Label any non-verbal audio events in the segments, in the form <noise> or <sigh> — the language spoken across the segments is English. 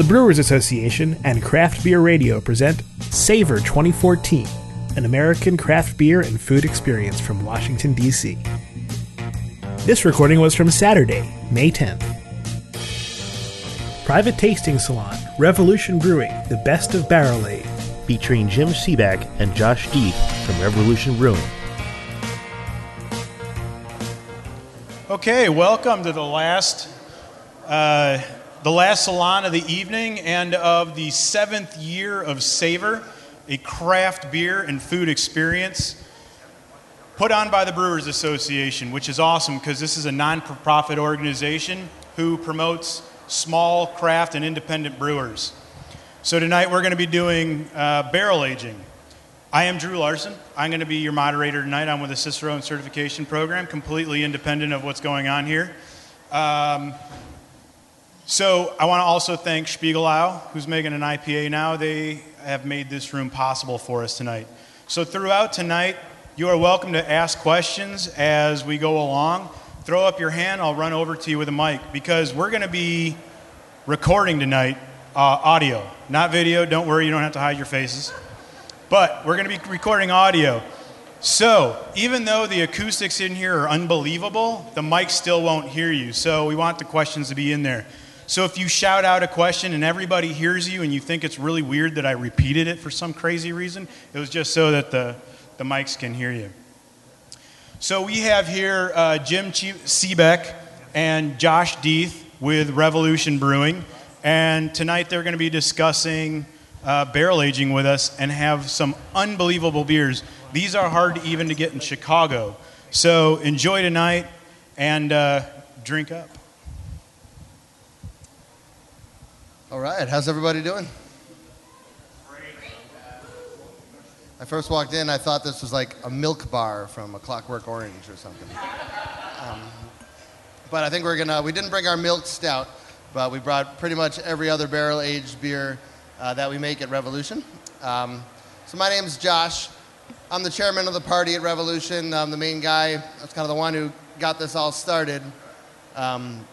The Brewers Association and Craft Beer Radio present Savor 2014, an American craft beer and food experience from Washington, D.C. This recording was from Saturday, May 10th. Private Tasting Salon, Revolution Brewing, the best of barrel aged. featuring Jim Cibak and Josh Deth from Revolution Brewing. Okay, welcome to the last, uh, the last salon of the evening and of the seventh year of Savor, a craft beer and food experience put on by the Brewers Association, which is awesome because this is a non-profit organization who promotes small craft and independent brewers. So tonight we're going to be doing uh, barrel aging. I am Drew Larson. I'm going to be your moderator tonight. I'm with the Cicerone Certification Program, completely independent of what's going on here. Um, so I want to also thank Spiegelau, who's making an IPA now. They have made this room possible for us tonight. So throughout tonight, you are welcome to ask questions as we go along. Throw up your hand, I'll run over to you with a mic because we're going to be recording tonight uh, audio, not video. Don't worry, you don't have to hide your faces. But we're going to be recording audio. So, even though the acoustics in here are unbelievable, the mic still won't hear you. So, we want the questions to be in there. So, if you shout out a question and everybody hears you and you think it's really weird that I repeated it for some crazy reason, it was just so that the, the mics can hear you. So, we have here uh, Jim Cibak and Josh Deth with Revolution Brewing. And tonight they're going to be discussing uh, barrel aging with us and have some unbelievable beers. These are hard to even to get in Chicago. So enjoy tonight and uh, drink up. All right, how's everybody doing? I first walked in, I thought this was like a milk bar from a Clockwork Orange or something. Um, but I think we're gonna, we didn't bring our milk stout, but we brought pretty much every other barrel aged beer uh, that we make at Revolution. Um, so my name's Josh. I'm the chairman of the party at Revolution. I'm the main guy. That's kind of the one who got this all started. Um,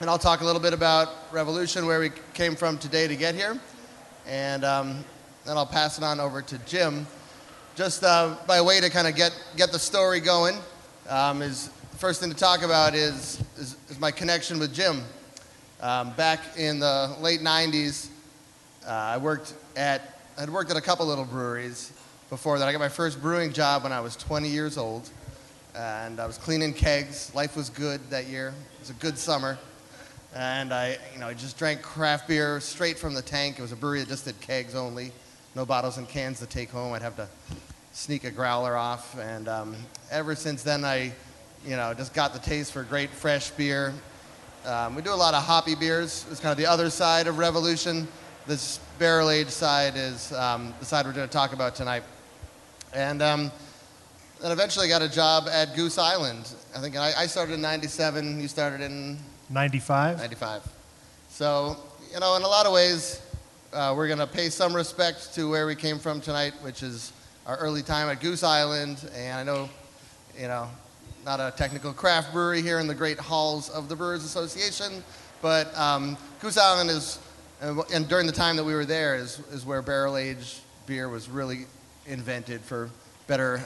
and I'll talk a little bit about Revolution, where we came from today to get here. And um, then I'll pass it on over to Jim. Just uh, by way to kind of get, get the story going, um, is the first thing to talk about is, is, is my connection with Jim. Um, back in the late 90s, uh, I worked at, I'd worked at a couple little breweries before that. I got my first brewing job when I was 20 years old. And I was cleaning kegs. Life was good that year. It was a good summer and I, you know, I just drank craft beer straight from the tank. It was a brewery that just did kegs only, no bottles and cans to take home. I'd have to sneak a growler off, and um, ever since then, I, you know, just got the taste for great fresh beer. Um, we do a lot of hoppy beers. It's kind of the other side of Revolution. This barrel aged side is um, the side we're going to talk about tonight. And um, then eventually got a job at Goose Island. I think I, I started in '97. You started in 95? 95. So, you know, in a lot of ways, uh, we're going to pay some respect to where we came from tonight, which is our early time at Goose Island. And I know, you know, not a technical craft brewery here in the great halls of the Brewers Association, but um, Goose Island is, and and during the time that we were there, is, is where barrel aged beer was really invented for better,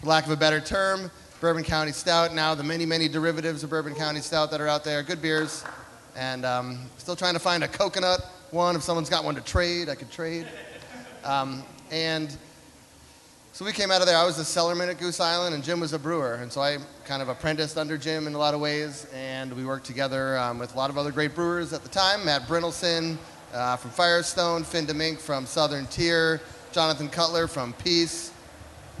for lack of a better term. Bourbon County Stout, now the many, many derivatives of Bourbon County Stout that are out there. Good beers. And um, still trying to find a coconut one. If someone's got one to trade, I could trade. Um, and so we came out of there. I was a cellarman at Goose Island, and Jim was a brewer. And so I kind of apprenticed under Jim in a lot of ways. And we worked together um, with a lot of other great brewers at the time Matt Brynildson uh, from Firestone, Phin DeMink from Southern Tier, Jonathan Cutler from Piece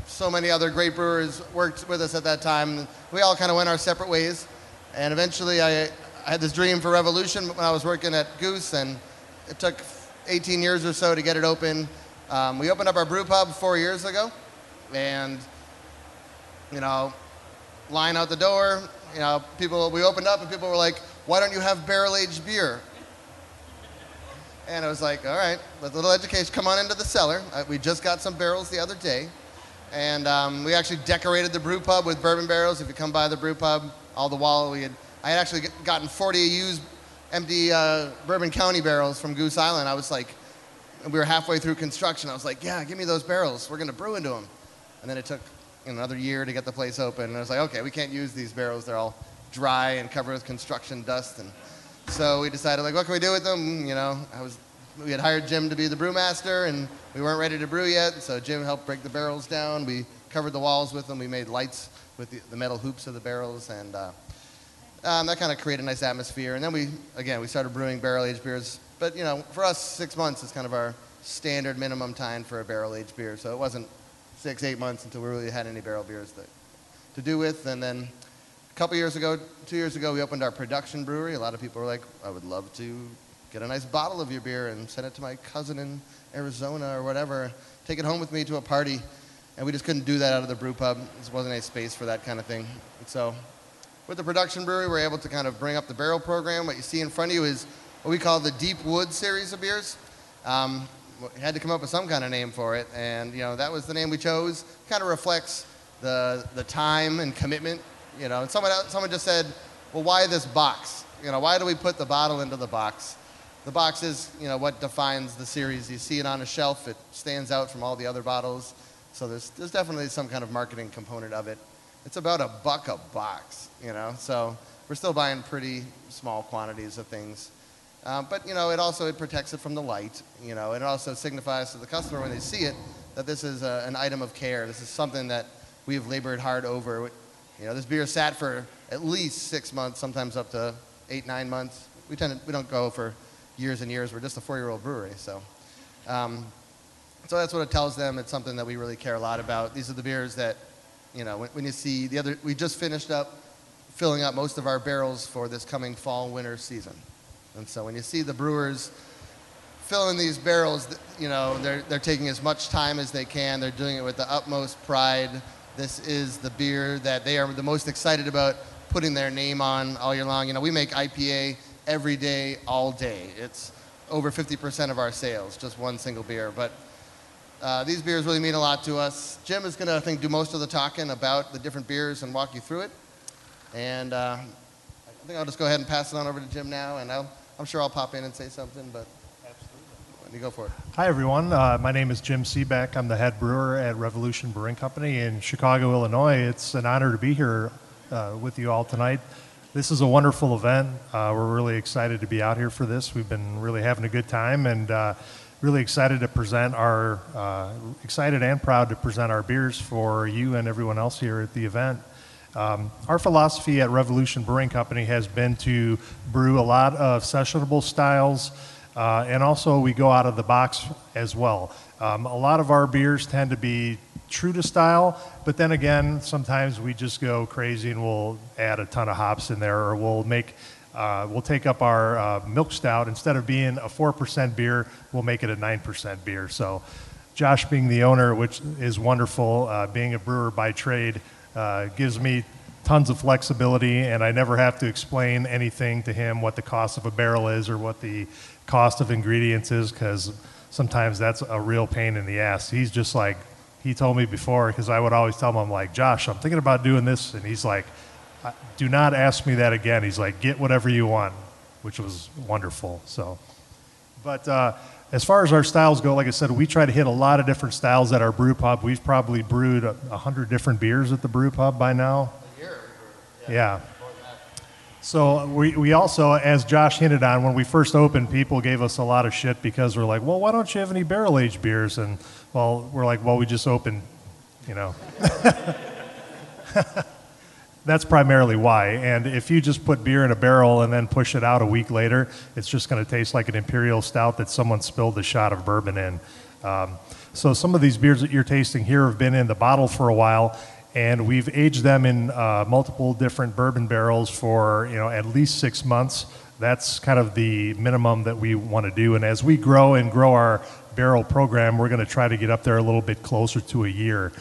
so many other great brewers worked with us at that time. We all kind of went our separate ways. And eventually I, I had this dream for Revolution when I was working at Goose, and it took 18 years or so to get it open. Um, we opened up our brew pub four years ago, and, you know, line out the door, you know, people, we opened up and people were like, why don't you have barrel aged beer? And I was like, all right, with a little education, come on into the cellar. Uh, we just got some barrels the other day. And um, we actually decorated the brew pub with bourbon barrels. If you come by the brew pub, all the wall we had, I had actually gotten 40 used empty uh, Bourbon County barrels from Goose Island. I was like, we were halfway through construction. I was like, yeah, give me those barrels. We're going to brew into them. And then it took another year to get the place open. And I was like, okay, we can't use these barrels. They're all dry and covered with construction dust. And so we decided, like, what can we do with them? You know, I was, we had hired Jim to be the brewmaster, and we weren't ready to brew yet. So Jim helped break the barrels down. We covered the walls with them. We made lights with the, the metal hoops of the barrels, and uh, um, that kind of created a nice atmosphere. And then we, again, we started brewing barrel aged beers. But you know, for us, six months is kind of our standard minimum time for a barrel aged beer. So it wasn't six, eight months until we really had any barrel beers to, to do with. And then a couple years ago, two years ago, we opened our production brewery. A lot of people were like, I would love to get a nice bottle of your beer and send it to my cousin in Arizona or whatever, take it home with me to a party. And we just couldn't do that out of the brew pub. There wasn't any space for that kind of thing. So with the production brewery, we're able to kind of bring up the barrel program. What you see in front of you is what we call the Deep Wood series of beers. Um, we had to come up with some kind of name for it, and you know that was the name we chose. Kind of reflects the the time and commitment. You know, and someone someone just said, "Well, why this box? You know, why do we put the bottle into the box?" The box is, you know, what defines the series. You see it on a shelf; it stands out from all the other bottles. So there's, there's definitely some kind of marketing component of it. It's about a buck a box, you know, so we're still buying pretty small quantities of things. Um, but, you know, it also it protects it from the light, you know, and it also signifies to the customer when they see it that this is a, an item of care. This is something that we've labored hard over. You know, this beer sat for at least six months, sometimes up to eight, nine months. We, tend to, we don't go for years and years. We're just a four-year-old brewery, so. Um, so that's what it tells them. It's something that we really care a lot about. These are the beers that, you know, when, when you see the other, we just finished up filling up most of our barrels for this coming fall winter season. And so when you see the brewers filling these barrels, you know, they're, they're taking as much time as they can. They're doing it with the utmost pride. This is the beer that they are the most excited about putting their name on all year long. You know, we make IPA every day, all day. It's over 50% of our sales, just one single beer. But uh, these beers really mean a lot to us. Jim is going to, I think, do most of the talking about the different beers and walk you through it. And uh, I think I'll just go ahead and pass it on over to Jim now, and I'll, I'm sure I'll pop in and say something, but you go for it. Hi, everyone. Uh, my name is Jim Cibak. I'm the head brewer at Revolution Brewing Company in Chicago, Illinois. It's an honor to be here uh, with you all tonight. This is a wonderful event. Uh, we're really excited to be out here for this. We've been really having a good time, and uh, really excited to present our, uh, excited and proud to present our beers for you and everyone else here at the event. Um, our philosophy at Revolution Brewing Company has been to brew a lot of sessionable styles, uh, and also we go out of the box as well. Um, a lot of our beers tend to be true to style, but then again, sometimes we just go crazy and we'll add a ton of hops in there, or we'll make uh, we'll take up our uh, milk stout. Instead of being a 4% beer, we'll make it a 9% beer. So, Josh, being the owner, which is wonderful, uh, being a brewer by trade, uh, gives me tons of flexibility, and I never have to explain anything to him what the cost of a barrel is or what the cost of ingredients is, because sometimes that's a real pain in the ass. He's just like, he told me before, because I would always tell him, I'm like, Josh, I'm thinking about doing this. And he's like, do not ask me that again. He's like, get whatever you want, which was wonderful. So, but uh, as far as our styles go, like I said, we try to hit a lot of different styles at our brew pub. We've probably brewed a, a hundred different beers at the brew pub by now. A Year, yeah. yeah. So we, we also, as Josh hinted on, when we first opened, people gave us a lot of shit because we're like, well, why don't you have any barrel aged beers? And well, we're like, well, we just opened, you know. <laughs> that's primarily why. And if you just put beer in a barrel and then push it out a week later, it's just going to taste like an imperial stout that someone spilled a shot of bourbon in. Um, so some of these beers that you're tasting here have been in the bottle for a while, and we've aged them in uh, multiple different bourbon barrels for you know at least six months. That's kind of the minimum that we want to do. And as we grow and grow our barrel program, we're going to try to get up there a little bit closer to a year.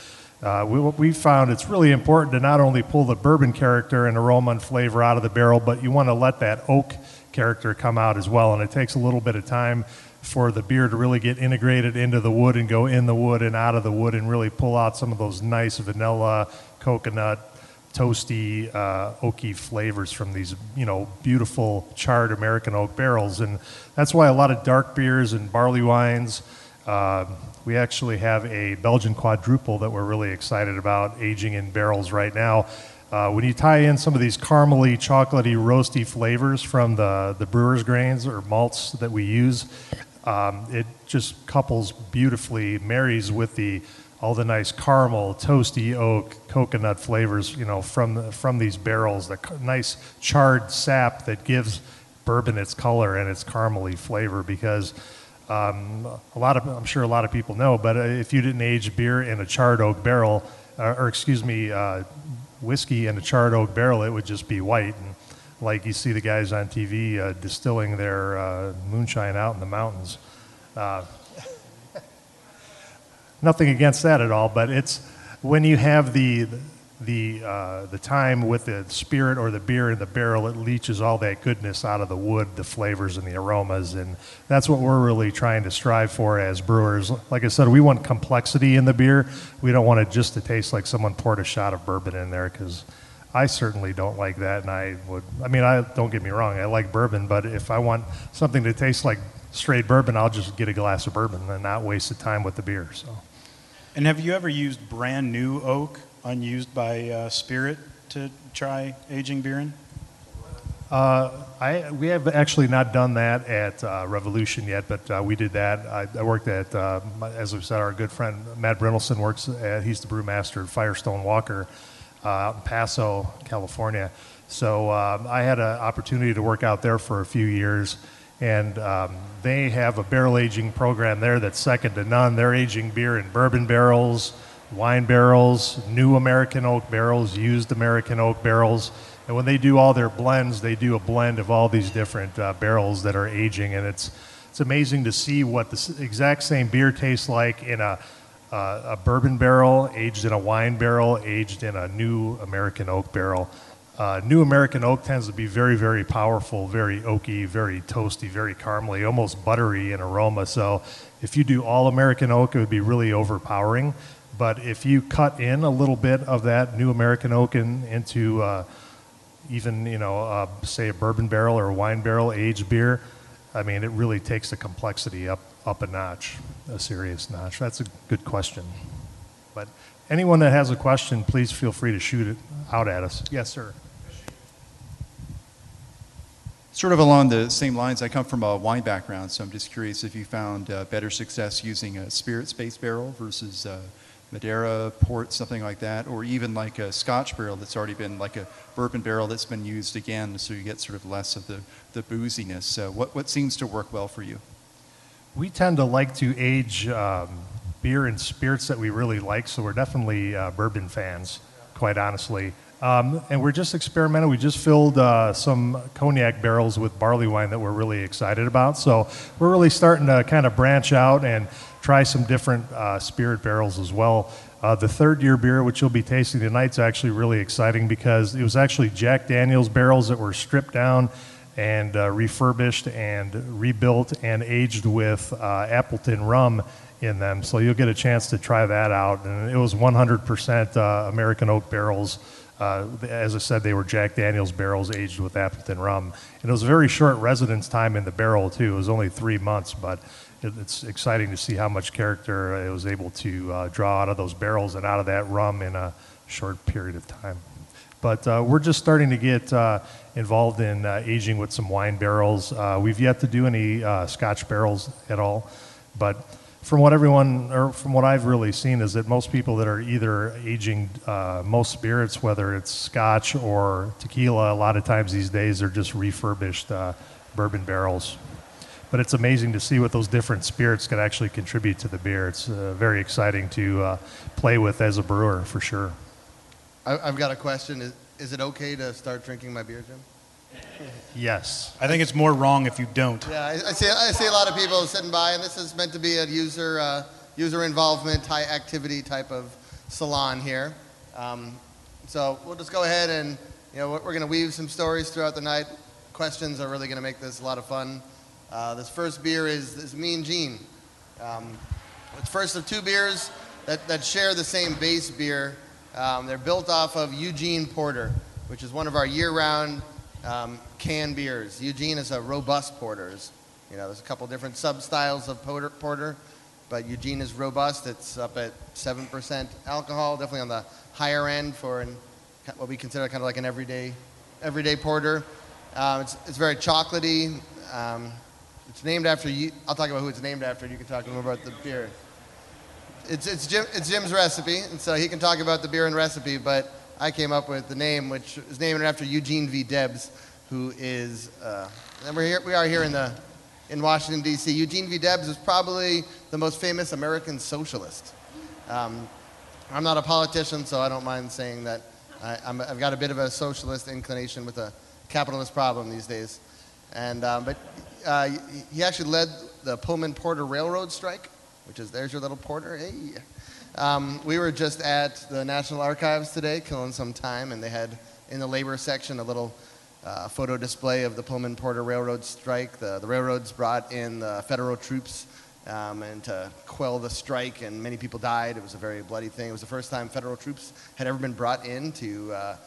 Uh, we, we found it's really important to not only pull the bourbon character and aroma and flavor out of the barrel, but you want to let that oak character come out as well. And it takes a little bit of time for the beer to really get integrated into the wood and go in the wood and out of the wood and really pull out some of those nice vanilla, coconut, toasty, uh, oaky flavors from these, you know, beautiful charred American oak barrels. And that's why a lot of dark beers and barley wines. Uh, we actually have a Belgian quadruple that we're really excited about aging in barrels right now. Uh, when you tie in some of these caramely, chocolatey, roasty flavors from the, the brewer's grains or malts that we use, um, it just couples beautifully, marries with the all the nice caramel, toasty oak, coconut flavors, you know, from from these barrels. The nice charred sap that gives bourbon its color and its caramely flavor. Because um, a lot of, I'm sure a lot of people know, but uh, if you didn't age beer in a charred oak barrel, uh, or excuse me, uh, whiskey in a charred oak barrel, it would just be white. And like you see the guys on TV uh, distilling their uh, moonshine out in the mountains. Uh, <laughs> nothing against that at all, but it's when you have the the uh, the time with the spirit or the beer in the barrel, it leaches all that goodness out of the wood, the flavors and the aromas, and that's what we're really trying to strive for as brewers. Like I said, we want complexity in the beer. We don't want it just to taste like someone poured a shot of bourbon in there because. I certainly don't like that, and I would. I mean, I don't get me wrong. I like bourbon, but if I want something to taste like straight bourbon, I'll just get a glass of bourbon and not waste the time with the beer. So. And have you ever used brand new oak, unused by uh, Spirit, to try aging beer in? Uh, I, we have actually not done that at uh, Revolution yet, but uh, we did that. I, I worked at, uh, as we said, our good friend Matt Brynildson works at, he's the brewmaster at Firestone Walker out in Paso, California. So um, I had an opportunity to work out there for a few years and um, they have a barrel aging program there that's second to none. They're aging beer in bourbon barrels, wine barrels, new American oak barrels, used American oak barrels. And when they do all their blends, they do a blend of all these different uh, barrels that are aging. And it's, it's amazing to see what the exact same beer tastes like in a, uh, a bourbon barrel, aged in a wine barrel, aged in a new American oak barrel. Uh, new American oak tends to be very, very powerful, very oaky, very toasty, very caramely, almost buttery in aroma. So if you do all American oak, it would be really overpowering. But if you cut in a little bit of that new American oak in, into uh, even, you know, uh, say a bourbon barrel or a wine barrel aged beer, I mean, it really takes the complexity up, up a notch, a serious notch. That's a good question. But anyone that has a question, please feel free to shoot it out at us. Yes, sir. Sort of along the same lines, I come from a wine background, so I'm just curious if you found uh, better success using a spirit-based barrel versus uh, Madeira, port, something like that, or even like a Scotch barrel that's already been like a bourbon barrel that's been used again, so you get sort of less of the, the booziness. So what, what seems to work well for you? We tend to like to age um, beer and spirits that we really like, so we're definitely uh, bourbon fans, quite honestly. Um, and we're just experimenting. We just filled uh, some cognac barrels with barley wine that we're really excited about. So we're really starting to kind of branch out and try some different uh, spirit barrels as well. Uh, the third year beer, which you'll be tasting tonight, is actually really exciting because it was actually Jack Daniels barrels that were stripped down and uh, refurbished and rebuilt and aged with uh, Appleton rum in them. So you'll get a chance to try that out. And it was 100% uh, American oak barrels. Uh, as I said, they were Jack Daniels barrels aged with Appleton rum. And it was a very short residence time in the barrel, too. It was only three months, but it, it's exciting to see how much character it was able to uh, draw out of those barrels and out of that rum in a short period of time. But uh, we're just starting to get uh, involved in uh, aging with some wine barrels. Uh, we've yet to do any Scotch barrels at all, but from what everyone, or from what I've really seen, is that most people that are either aging uh, most spirits, whether it's Scotch or tequila, a lot of times these days they're just refurbished uh, bourbon barrels. But it's amazing to see what those different spirits can actually contribute to the beer. It's uh, very exciting to uh, play with as a brewer, for sure. I, I've got a question. Is, is it okay to start drinking my beer, Jim? Yes. I think it's more wrong if you don't. Yeah, I, I see. I see a lot of people sitting by, and this is meant to be a user uh, user involvement, high activity type of salon here. Um, so we'll just go ahead and you know we're, we're going to weave some stories throughout the night. Questions are really going to make this a lot of fun. Uh, this first beer is, is Mean Gene. Um, it's first of two beers that, that share the same base beer Um, they're built off of Eugene Porter, which is one of our year-round um, canned beers. Eugene is a robust porter. It's- You know, there's a couple different sub-styles of porter, porter, but Eugene is robust. It's up at 7% alcohol, definitely on the higher end for an, what we consider kind of like an everyday, everyday porter. Um, it's, it's very chocolatey. Um, it's named after you. I'll talk about who it's named after, and you can talk more about the beer. It's, it's, Jim, it's Jim's recipe, and so he can talk about the beer and recipe, but I came up with the name, which is named after Eugene V. Debs, who is, uh, and we're here, we are here in, the, in Washington, D.C. Eugene V. Debs is probably the most famous American socialist. Um, I'm not a politician, so I don't mind saying that I, I've got a bit of a socialist inclination with a capitalist problem these days. And, um, but uh, he actually led the Pullman Porter Railroad strike, which is there's your little porter. Hey. Um, we were just at the National Archives today, killing some time, and they had in the labor section a little uh, photo display of the Pullman Porter Railroad strike. The, the railroads brought in the federal troops um, and to quell the strike, and many people died. It was a very bloody thing. It was the first time federal troops had ever been brought in to uh,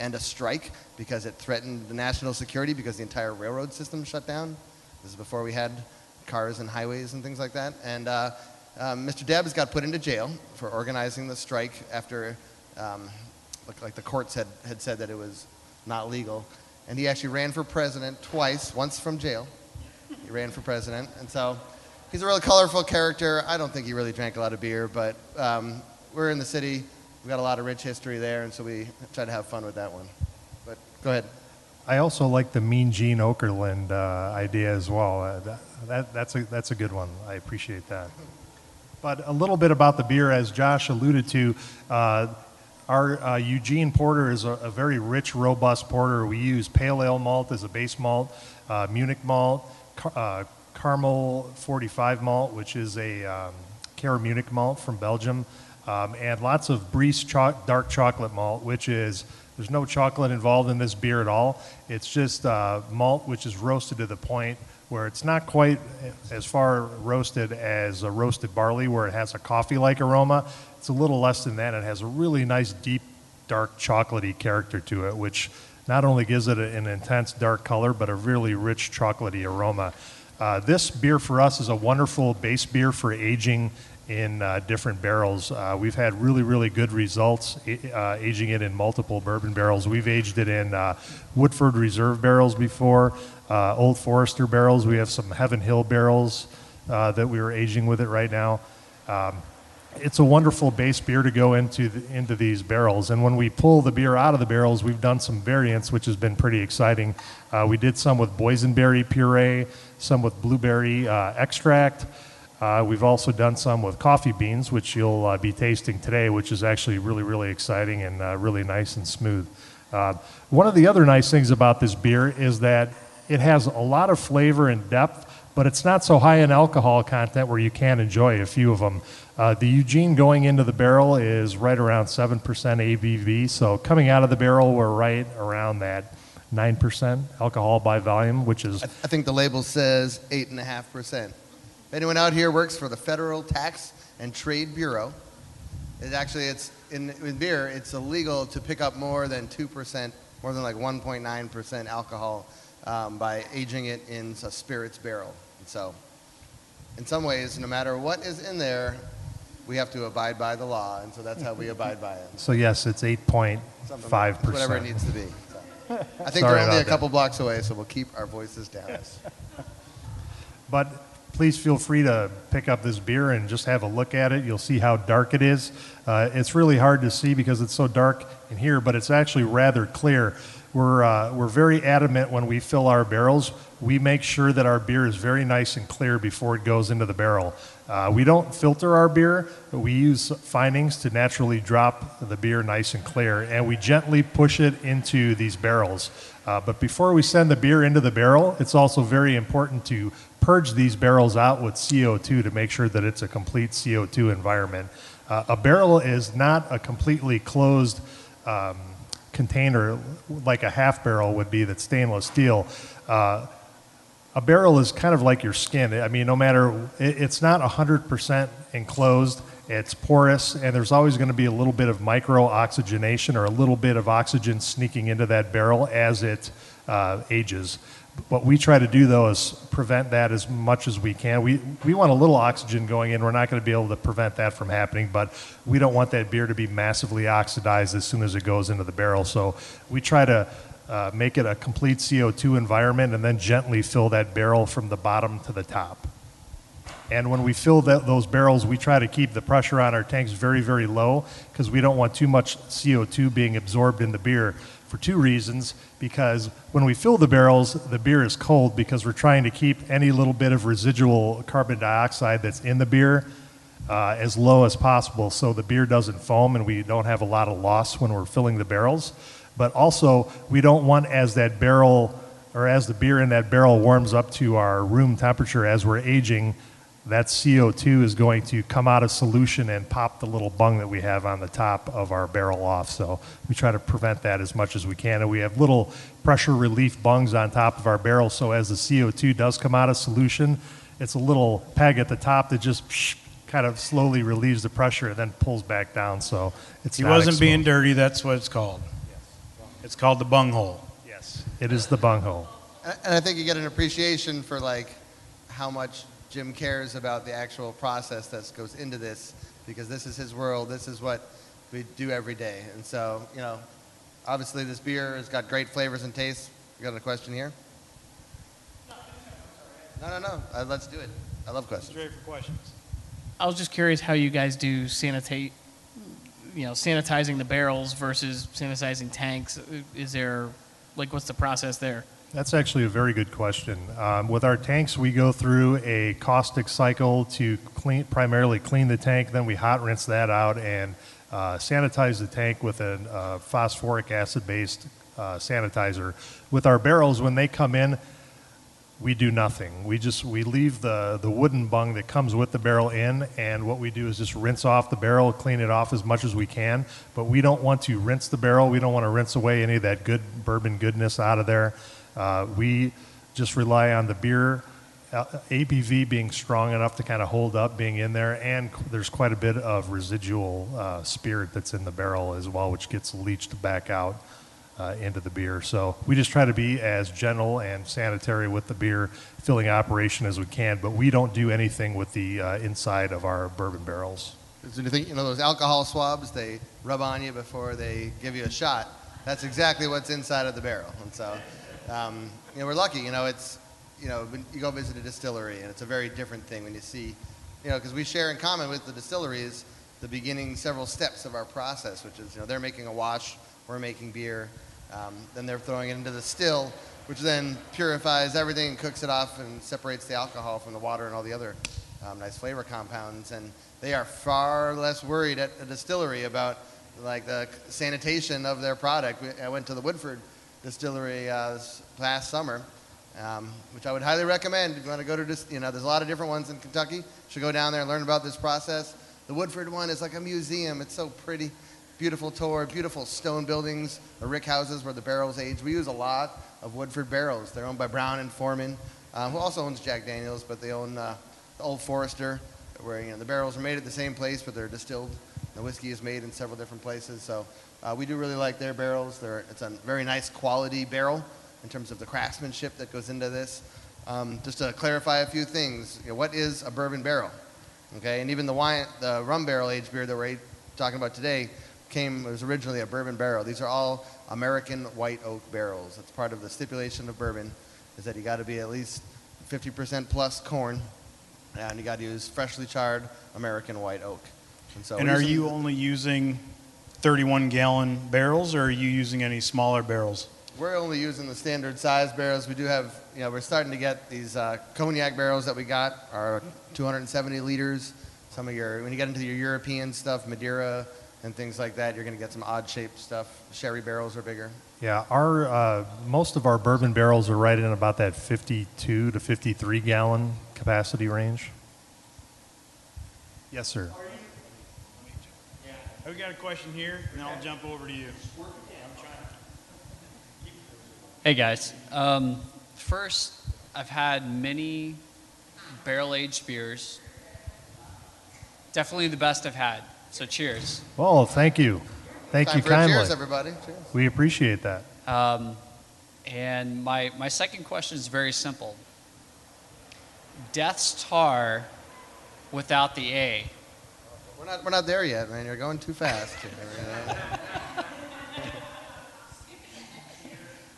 end a strike because it threatened the national security because the entire railroad system shut down. This is before we had cars and highways and things like that. And uh, um, Mr. Debs got put into jail for organizing the strike after, um, like the courts had, had said that it was not legal. And he actually ran for president twice, once from jail. He ran for president. And so he's a really colorful character. I don't think he really drank a lot of beer, but um, we're in the city. We've got a lot of rich history there, and so we try to have fun with that one. But go ahead. I also like the Mean Gene Okerlund uh, idea as well. Uh, that, that, that's, a, that's a good one. I appreciate that. But a little bit about the beer, as Josh alluded to, uh, our uh, Eugene Porter is a, a very rich, robust porter. We use pale ale malt as a base malt, uh, Munich malt, car, uh, caramel 45 malt, which is a um, Cara Munich malt from Belgium, um, and lots of Briess cho- dark chocolate malt, which is there's no chocolate involved in this beer at all. It's just uh, malt which is roasted to the point where it's not quite as far roasted as a roasted barley, where it has a coffee-like aroma. It's a little less than that. It has a really nice, deep, dark, chocolatey character to it, which not only gives it an intense dark color, but a really rich, chocolatey aroma. Uh, this beer for us is a wonderful base beer for aging in uh, different barrels. Uh, we've had really, really good results uh, aging it in multiple bourbon barrels. We've aged it in uh, Woodford Reserve barrels before, uh, Old Forester barrels. We have some Heaven Hill barrels uh, that we are aging with it right now. Um, it's a wonderful base beer to go into the, into these barrels. And when we pull the beer out of the barrels, we've done some variants, which has been pretty exciting. We did some with boysenberry puree, some with blueberry extract. Uh, we've also done some with coffee beans, which you'll uh, be tasting today, which is actually really, really exciting and uh, really nice and smooth. Uh, one of the other nice things about this beer is that it has a lot of flavor and depth, but it's not so high in alcohol content where you can't enjoy a few of them. Uh, the Eugene going into the barrel is right around 7% ABV, so coming out of the barrel, we're right around that 9% alcohol by volume, which is I, I think the label says 8.5%. If anyone out here works for the Federal Tax and Trade Bureau, it actually, it's in, in beer, it's illegal to pick up more than 2%, more than like 1.9% alcohol um, by aging it in a spirits barrel. And so, in some ways, no matter what is in there, we have to abide by the law, and so that's how we <laughs> abide by it. so yes, it's 8.5%. Whatever it needs to be. So. I think Sorry they're only a that. couple blocks away, so we'll keep our voices down. But please feel free to pick up this beer and just have a look at it. You'll see how dark it is. Uh, it's really hard to see because it's so dark in here, but it's actually rather clear. We're, uh, we're very adamant when we fill our barrels. We make sure that our beer is very nice and clear before it goes into the barrel. Uh, we don't filter our beer, but we use finings to naturally drop the beer nice and clear, and we gently push it into these barrels. Uh, but before we send the beer into the barrel, it's also very important to purge these barrels out with CO2 to make sure that it's a complete CO2 environment. Uh, a barrel is not a completely closed um, container like a half barrel would be that's stainless steel. Uh, a barrel is kind of like your skin. I mean, no matter, it, it's not 100% enclosed. It's porous, and there's always going to be a little bit of micro oxygenation or a little bit of oxygen sneaking into that barrel as it uh, ages. What we try to do, though, is prevent that as much as we can. We, we want a little oxygen going in. We're not going to be able to prevent that from happening, but we don't want that beer to be massively oxidized as soon as it goes into the barrel. So we try to uh, make it a complete CO2 environment and then gently fill that barrel from the bottom to the top. And when we fill that, those barrels, we try to keep the pressure on our tanks very, very low because we don't want too much CO2 being absorbed in the beer for two reasons. Because when we fill the barrels, the beer is cold because we're trying to keep any little bit of residual carbon dioxide that's in the beer uh, as low as possible so the beer doesn't foam and we don't have a lot of loss when we're filling the barrels. But also, we don't want as that barrel or as the beer in that barrel warms up to our room temperature as we're aging, that CO2 is going to come out of solution and pop the little bung that we have on the top of our barrel off. So we try to prevent that as much as we can. And we have little pressure relief bungs on top of our barrel. So as the CO2 does come out of solution, it's a little peg at the top that just psh, kind of slowly relieves the pressure and then pulls back down. So it's He not wasn't being dirty. That's what it's called. Yes. It's called the bung hole. Yes, it is the bung hole. And and I think you get an appreciation for like how much Jim cares about the actual process that goes into this because this is his world. This is what we do every day. And so, you know, obviously this beer has got great flavors and tastes. You got a question here? No, no, no. Uh, let's do it. I love questions. Ready for questions? I was just curious how you guys do sanitate, you know, sanitizing the barrels versus sanitizing tanks. Is there, like, what's the process there? That's actually a very good question. Um, with our tanks, we go through a caustic cycle to clean, primarily clean the tank. Then we hot rinse that out and uh, sanitize the tank with a uh, phosphoric acid-based uh, sanitizer. With our barrels, when they come in, we do nothing. We just we leave the the wooden bung that comes with the barrel in, and what we do is just rinse off the barrel, clean it off as much as we can. But we don't want to rinse the barrel. We don't want to rinse away any of that good bourbon goodness out of there. Uh, we just rely on the beer uh, ABV being strong enough to kind of hold up being in there, and there's quite a bit of residual uh, spirit that's in the barrel as well, which gets leached back out uh, into the beer. So we just try to be as gentle and sanitary with the beer filling operation as we can, but we don't do anything with the uh, inside of our bourbon barrels. You think, you know, those alcohol swabs they rub on you before they give you a shot? That's exactly what's inside of the barrel. And so, um, you know, we're lucky. You know, it's, you know, when you go visit a distillery, and it's a very different thing when you see, you know, because we share in common with the distilleries the beginning several steps of our process, which is, you know, they're making a wash, we're making beer, um, then they're throwing it into the still, which then purifies everything and cooks it off and separates the alcohol from the water and all the other um, nice flavor compounds. And they are far less worried at a distillery about like the sanitation of their product. I went to the Woodford distillery uh, this last summer, um, which I would highly recommend if you want to go to this. You know, there's a lot of different ones in Kentucky. You should go down there and learn about this process. The Woodford one is like a museum. It's so pretty, beautiful tour, beautiful stone buildings, or rick houses where the barrels age. We use a lot of Woodford barrels. They're owned by Brown and Forman, um, who also owns Jack Daniels, but they own uh, the Old Forester, where you know the barrels are made at the same place, but they're distilled. The whiskey is made in several different places. So uh, we do really like their barrels. They're, it's a very nice quality barrel in terms of the craftsmanship that goes into this. Um, just to clarify a few things, you know, what is a bourbon barrel? Okay, and even the wine, the rum barrel aged beer that we're talking about today came was originally a bourbon barrel. These are all American white oak barrels. That's part of the stipulation of bourbon, is that you got to be at least 50% plus corn, and you got to use freshly charred American white oak. And so, And are you only using 31 gallon barrels or are you using any smaller barrels? We're only using the standard size barrels. We do have, you know, we're starting to get these uh, cognac barrels that we got are 270 liters. Some of your, when you get into your European stuff, Madeira and things like that, you're going to get some odd shaped stuff. Sherry barrels are bigger. Yeah, our uh, most of our bourbon barrels are right in about that 52 to 53 gallon capacity range. Yes, sir. We got a question here, and I'll jump over to you. Hey guys. Um, first, I've had many barrel aged beers. definitely the best I've had. So cheers. Oh, thank you. Thank Time you for kindly. cheers, everybody. Cheers. We appreciate that. Um, and my, my second question is very simple Deth's Tar without the A. We're not, we're not there yet, man. You're going too fast.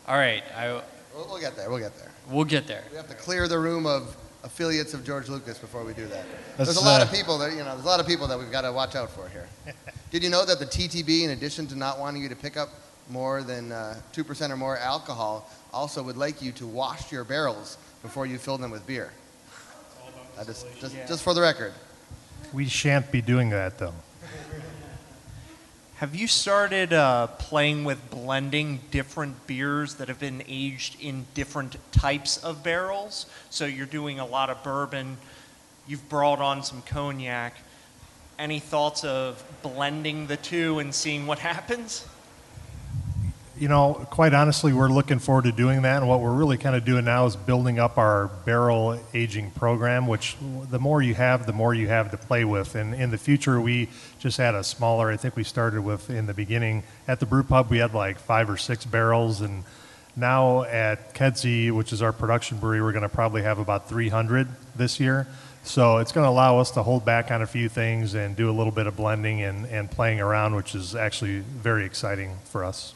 All right, I, we'll, we'll get there. We'll get there. we'll get there. We have to clear the room of affiliates of George Lucas before we do that. Let's, there's a lot uh, of people that you know. There's a lot of people that we've got to watch out for here. <laughs> Did you know that the TTB, in addition to not wanting you to pick up more than uh, two percent or more alcohol, also would like you to wash your barrels before you fill them with beer? Uh, just, just, just for the record. We shan't be doing that, though. Have you started uh, playing with blending different beers that have been aged in different types of barrels? So you're doing a lot of bourbon, you've brought on some cognac. Any thoughts of blending the two and seeing what <laughs> happens? You know, quite honestly, we're looking forward to doing that. And what we're really kind of doing now is building up our barrel aging program, which the more you have, the more you have to play with. And in the future, we just had a smaller, I think we started with in the beginning at the brew pub, we had like five or six barrels. And now at Kedzie, which is our production brewery, we're going to probably have about 300 this year. So it's going to allow us to hold back on a few things and do a little bit of blending and, and playing around, which is actually very exciting for us.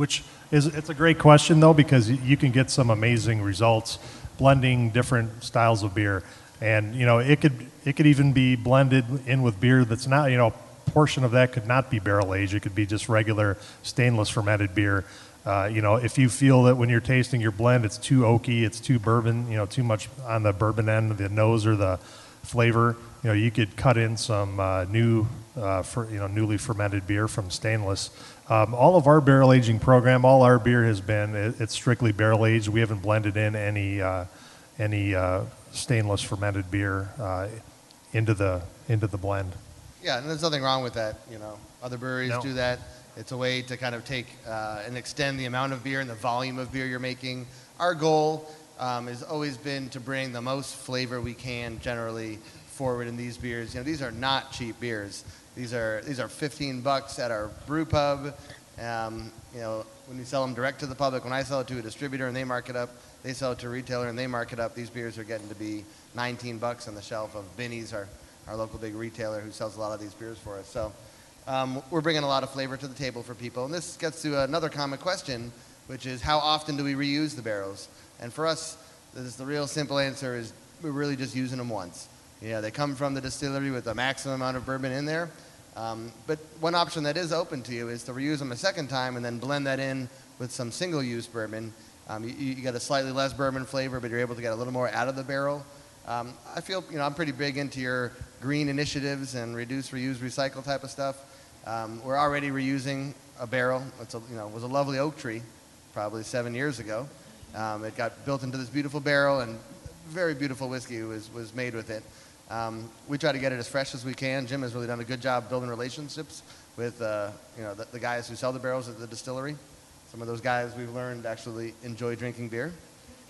Which is it's a great question though because you can get some amazing results blending different styles of beer, and you know it could it could even be blended in with beer that's not you know a portion of that could not be barrel aged. It could be just regular stainless fermented beer. Uh, you know, if you feel that when you're tasting your blend, it's too oaky, it's too bourbon, you know, too much on the bourbon end, of the nose or the flavor, you know, you could cut in some uh, new, uh, for, you know, newly fermented beer from stainless. Um, all of our barrel aging program, all our beer has been it, it's strictly barrel aged. We haven't blended in any uh, any uh, stainless fermented beer uh, into the into the blend. Yeah, and there's nothing wrong with that. You know, other breweries No. do that. It's a way to kind of take uh, and extend the amount of beer and the volume of beer you're making. Our goal um, has always been to bring the most flavor we can generally forward in these beers. You know, these are not cheap beers. These are these are 15 bucks at our brew pub. Um, you know, when we sell them direct to the public, when I sell it to a distributor and they mark it up, they sell it to a retailer and they mark it up. These beers are getting to be 19 bucks on the shelf of Binny's, our, our local big retailer who sells a lot of these beers for us. So um, we're bringing a lot of flavor to the table for people. And this gets to another common question, which is how often do we reuse the barrels? And for us, the real simple answer is we're really just using them once. Yeah, they come from the distillery with the maximum amount of bourbon in there. Um, but one option that is open to you is to reuse them a second time and then blend that in with some single-use bourbon. Um, you, you get a slightly less bourbon flavor, but you're able to get a little more out of the barrel. Um, I feel, you know, I'm pretty big into your green initiatives and reduce, reuse, recycle type of stuff. Um, we're already reusing a barrel. It's a, you know, it was a lovely oak tree, probably seven years ago. Um, it got built into this beautiful barrel, and very beautiful whiskey was, was made with it. Um, we try to get it as fresh as we can. Jim has really done a good job building relationships with uh, you know the, the guys who sell the barrels at the distillery. Some of those guys we've learned actually enjoy drinking beer.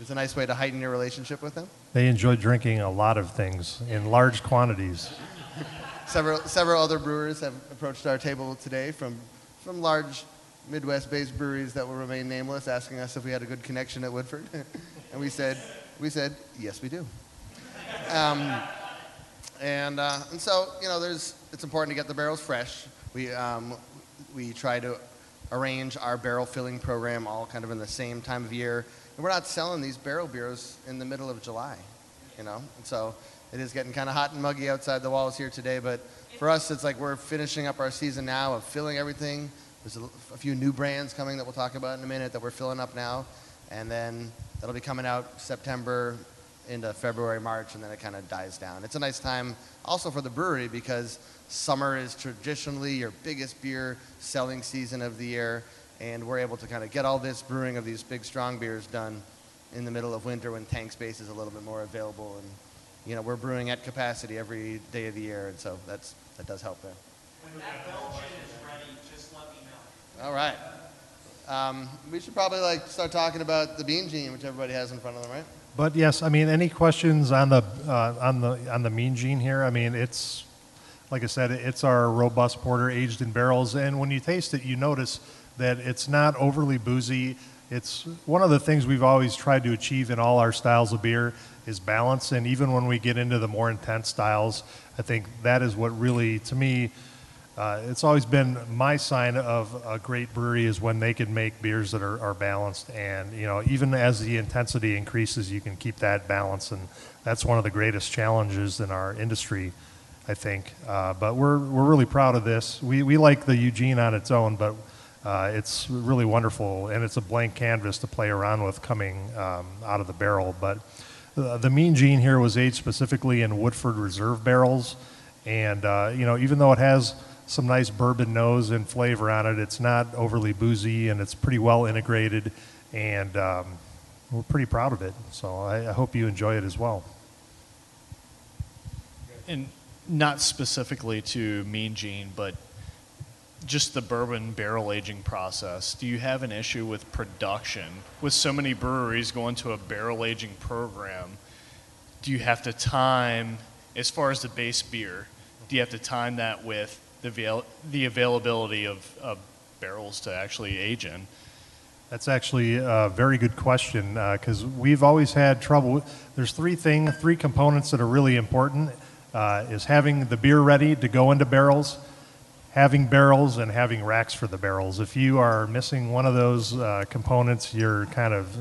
It's a nice way to heighten your relationship with them. They enjoy drinking a lot of things in large quantities. <laughs> Several, several other brewers have approached our table today from, from large Midwest-based breweries that will remain nameless, asking us if we had a good connection at Woodford, <laughs> and we said, we said, yes, we do. Um, and, uh, and so, you know, there's, it's important to get the barrels fresh. We, um, we try to arrange our barrel filling program all kind of in the same time of year. And we're not selling these barrel beers in the middle of July, you know? And so it is getting kind of hot and muggy outside the walls here today, but for us, it's like we're finishing up our season now of filling everything. There's a, a few new brands coming that we'll talk about in a minute that we're filling up now. And then that'll be coming out September into February, March, and then it kind of dies down. It's a nice time also for the brewery because summer is traditionally your biggest beer selling season of the year, and we're able to kind of get all this brewing of these big, strong beers done in the middle of winter when tank space is a little bit more available. And, you know, we're brewing at capacity every day of the year, and so that's, that does help there. All right. Um, we should probably like start talking about the Bean Gene, which everybody has in front of them, right? But yes, I mean, any questions on the uh, on the on the mean gene here? I mean, it's like I said, it's our robust porter aged in barrels. And when you taste it, you notice that it's not overly boozy. It's one of the things we've always tried to achieve in all our styles of beer is balance. And even when we get into the more intense styles, I think that is what really, to me, uh, it's always been my sign of a great brewery is when they can make beers that are, are balanced. And, you know, even as the intensity increases, you can keep that balance. And that's one of the greatest challenges in our industry, I think. Uh, but we're, we're really proud of this. We, we like the Eugene on its own, but uh, it's really wonderful. And it's a blank canvas to play around with coming um, out of the barrel. But uh, the Mean Gene here was aged specifically in Woodford Reserve barrels. And, uh, you know, even though it has some nice bourbon nose and flavor on it. It's not overly boozy and it's pretty well integrated, and um, we're pretty proud of it. So I, I hope you enjoy it as well. And not specifically to Mean Gene, but just the bourbon barrel aging process. Do you have an issue with production? With so many breweries going to a barrel aging program, do you have to time, as far as the base beer, do you have to time that with the, avail- the availability of, of barrels to actually age in? That's actually a very good question because uh, we've always had trouble. There's three things, three components that are really important: uh, is having the beer ready to go into barrels, having barrels, and having racks for the barrels. If you are missing one of those uh, components, you're kind of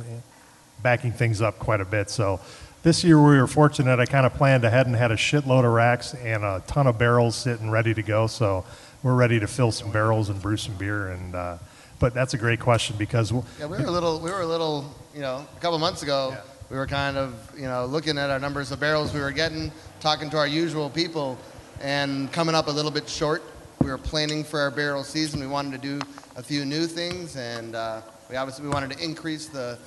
backing things up quite a bit. So this year we were fortunate. I kind of planned ahead and had a shitload of racks and a ton of barrels sitting ready to go. So we're ready to fill some barrels and brew some beer. And uh, but that's a great question because yeah, we were a little, we were a little, you know, a couple months ago. Yeah. We were kind of, you know, looking at our numbers of barrels we were getting, talking to our usual people, and coming up a little bit short. We were planning for our barrel season. We wanted to do a few new things, and uh, we obviously we wanted to increase the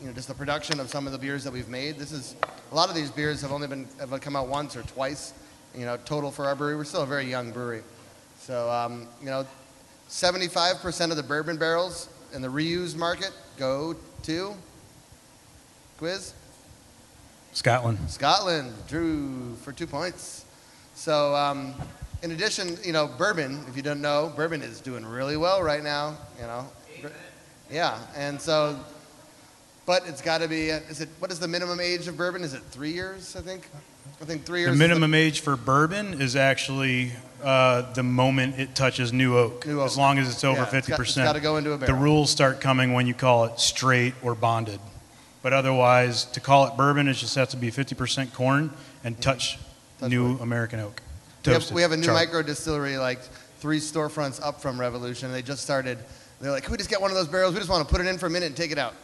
you know, just the production of some of the beers that we've made. This is a lot of these beers have only been have come out once or twice, you know, total for our brewery. We're still a very young brewery, so um, you know, 75% of the bourbon barrels in the reuse market go to quiz. Scotland. Scotland drew for two points. So, um, in addition, you know, bourbon. If you don't know, bourbon is doing really well right now. You know, Amen. yeah, and so but it's got to be. Is it what is the minimum age of bourbon? Is it three years? I think. I think three years. The minimum the, age for bourbon is actually uh, the moment it touches new oak. New oak. As long as it's over fifty yeah, percent. Got to go into a barrel. The rules start coming when you call it straight or bonded. But otherwise, to call it bourbon, it just has to be fifty percent corn and mm-hmm. touch, touch new wood. American oak. We have, we have, a new micro distillery, like three storefronts up from Revolution. They just started. They're like, "Can we just get one of those barrels? We just want to put it in for a minute and take it out."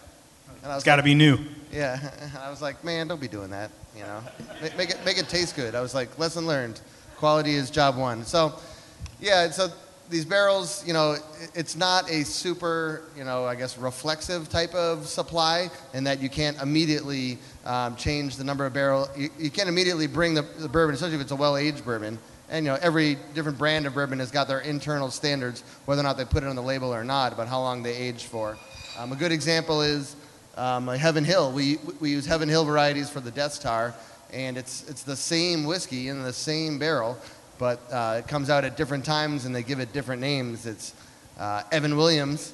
It's got to be new. Yeah, <laughs> I was like, man, don't be doing that. You know, make it make it taste good. I was like, lesson learned. Quality is job one. So, yeah, so these barrels, you know, it's not a super, you know, I guess reflexive type of supply, in that you can't immediately um, change the number of barrel. You, you can't immediately bring the, the bourbon, especially if it's a well-aged bourbon. And you know, every different brand of bourbon has got their internal standards, whether or not they put it on the label or not, about how long they age for. Um, a good example is um, Heaven Hill. We, we use Heaven Hill varieties for the Deth's Tar, and it's, it's the same whiskey in the same barrel, but uh, it comes out at different times and they give it different names. It's uh, Evan Williams,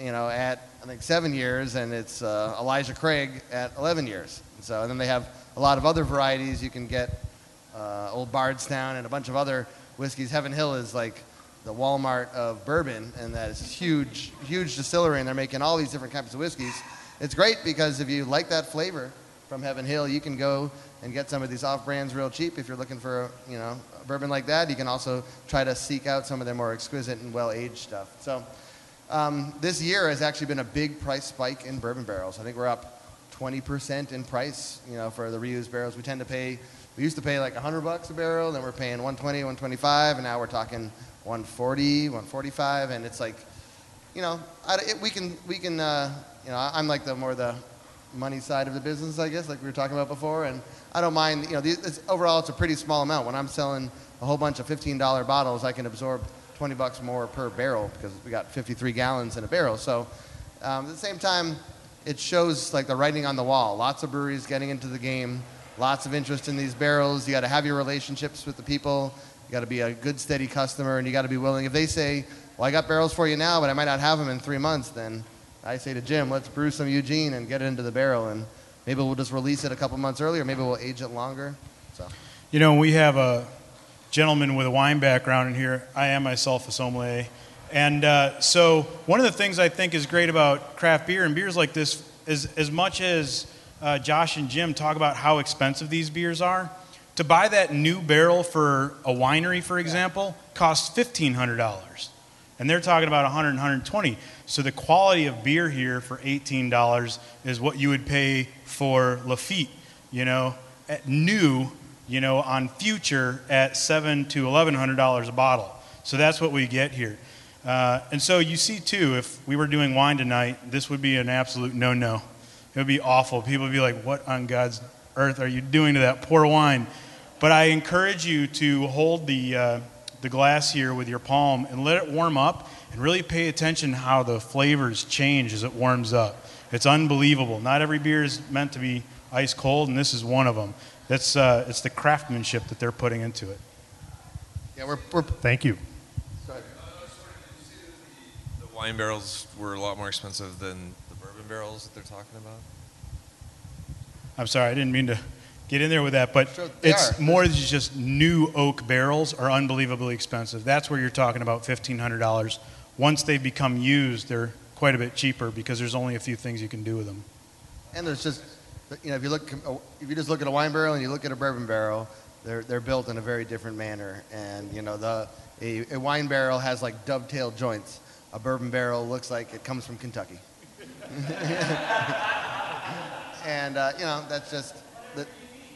you know, at I think seven years, and it's uh, Elijah Craig at 11 years. So, and then they have a lot of other varieties you can get, uh, Old Bardstown and a bunch of other whiskeys. Heaven Hill is like the Walmart of bourbon, and that is huge, huge distillery, and they're making all these different types of whiskeys it's great because if you like that flavor from Heaven Hill, you can go and get some of these off brands real cheap. If you're looking for a, you know a bourbon like that, you can also try to seek out some of their more exquisite and well aged stuff. So um, this year has actually been a big price spike in bourbon barrels. I think we're up 20% in price, you know, for the reused barrels. We tend to pay, we used to pay like 100 bucks a barrel, then we're paying 120, 125, and now we're talking 140, 145, and it's like, you know, I, it, we can, we can, uh, you know, I'm like the more the money side of the business, I guess, like we were talking about before. And I don't mind, you know, these, overall it's a pretty small amount. When I'm selling a whole bunch of $15 bottles, I can absorb 20 bucks more per barrel because we got 53 gallons in a barrel. So um, at the same time, it shows like the writing on the wall. Lots of breweries getting into the game, lots of interest in these barrels. You got to have your relationships with the people You got to be a good, steady customer, and you got to be willing. If they say, "Well, I got barrels for you now, but I might not have them in three months," then I say to Jim, "Let's brew some Eugene and get it into the barrel, and maybe we'll just release it a couple months earlier. Maybe we'll age it longer." So. You know, we have a gentleman with a wine background in here. I am myself a sommelier. And uh, so, one of the things I think is great about craft beer and beers like this is as much as uh, Josh and Jim talk about how expensive these beers are, to buy that new barrel for a winery, for example, costs $1,500. And they're talking about 100 120 So the quality of beer here for $18 is what you would pay for Lafite, you know, at new, you know, on future at seven to $1,100 a bottle. So that's what we get here. Uh, and so you see, too, if we were doing wine tonight, this would be an absolute no no. It would be awful. People would be like, What on God's earth are you doing to that poor wine? But I encourage you to hold the, uh, the glass here with your palm and let it warm up and really pay attention how the flavors change as it warms up. It's unbelievable. Not every beer is meant to be ice cold, and this is one of them. That's, uh, it's the craftsmanship that they're putting into it. Yeah, we're, we're Thank you. The wine barrels were a lot more expensive than the bourbon barrels that they're talking about. I'm sorry, I didn't mean to get in there with that, but Sure, it's are. more than just new oak barrels are unbelievably expensive. That's where you're talking about $1,500. Once they become used, they're quite a bit cheaper because there's only a few things you can do with them. And there's just, you know, if you look, if you just look at a wine barrel and you look at a bourbon barrel, they're, they're built in a very different manner. And, you know, the, a, a wine barrel has like dovetail joints. A bourbon barrel looks like it comes from Kentucky. <laughs> and, uh, you know, that's just, that,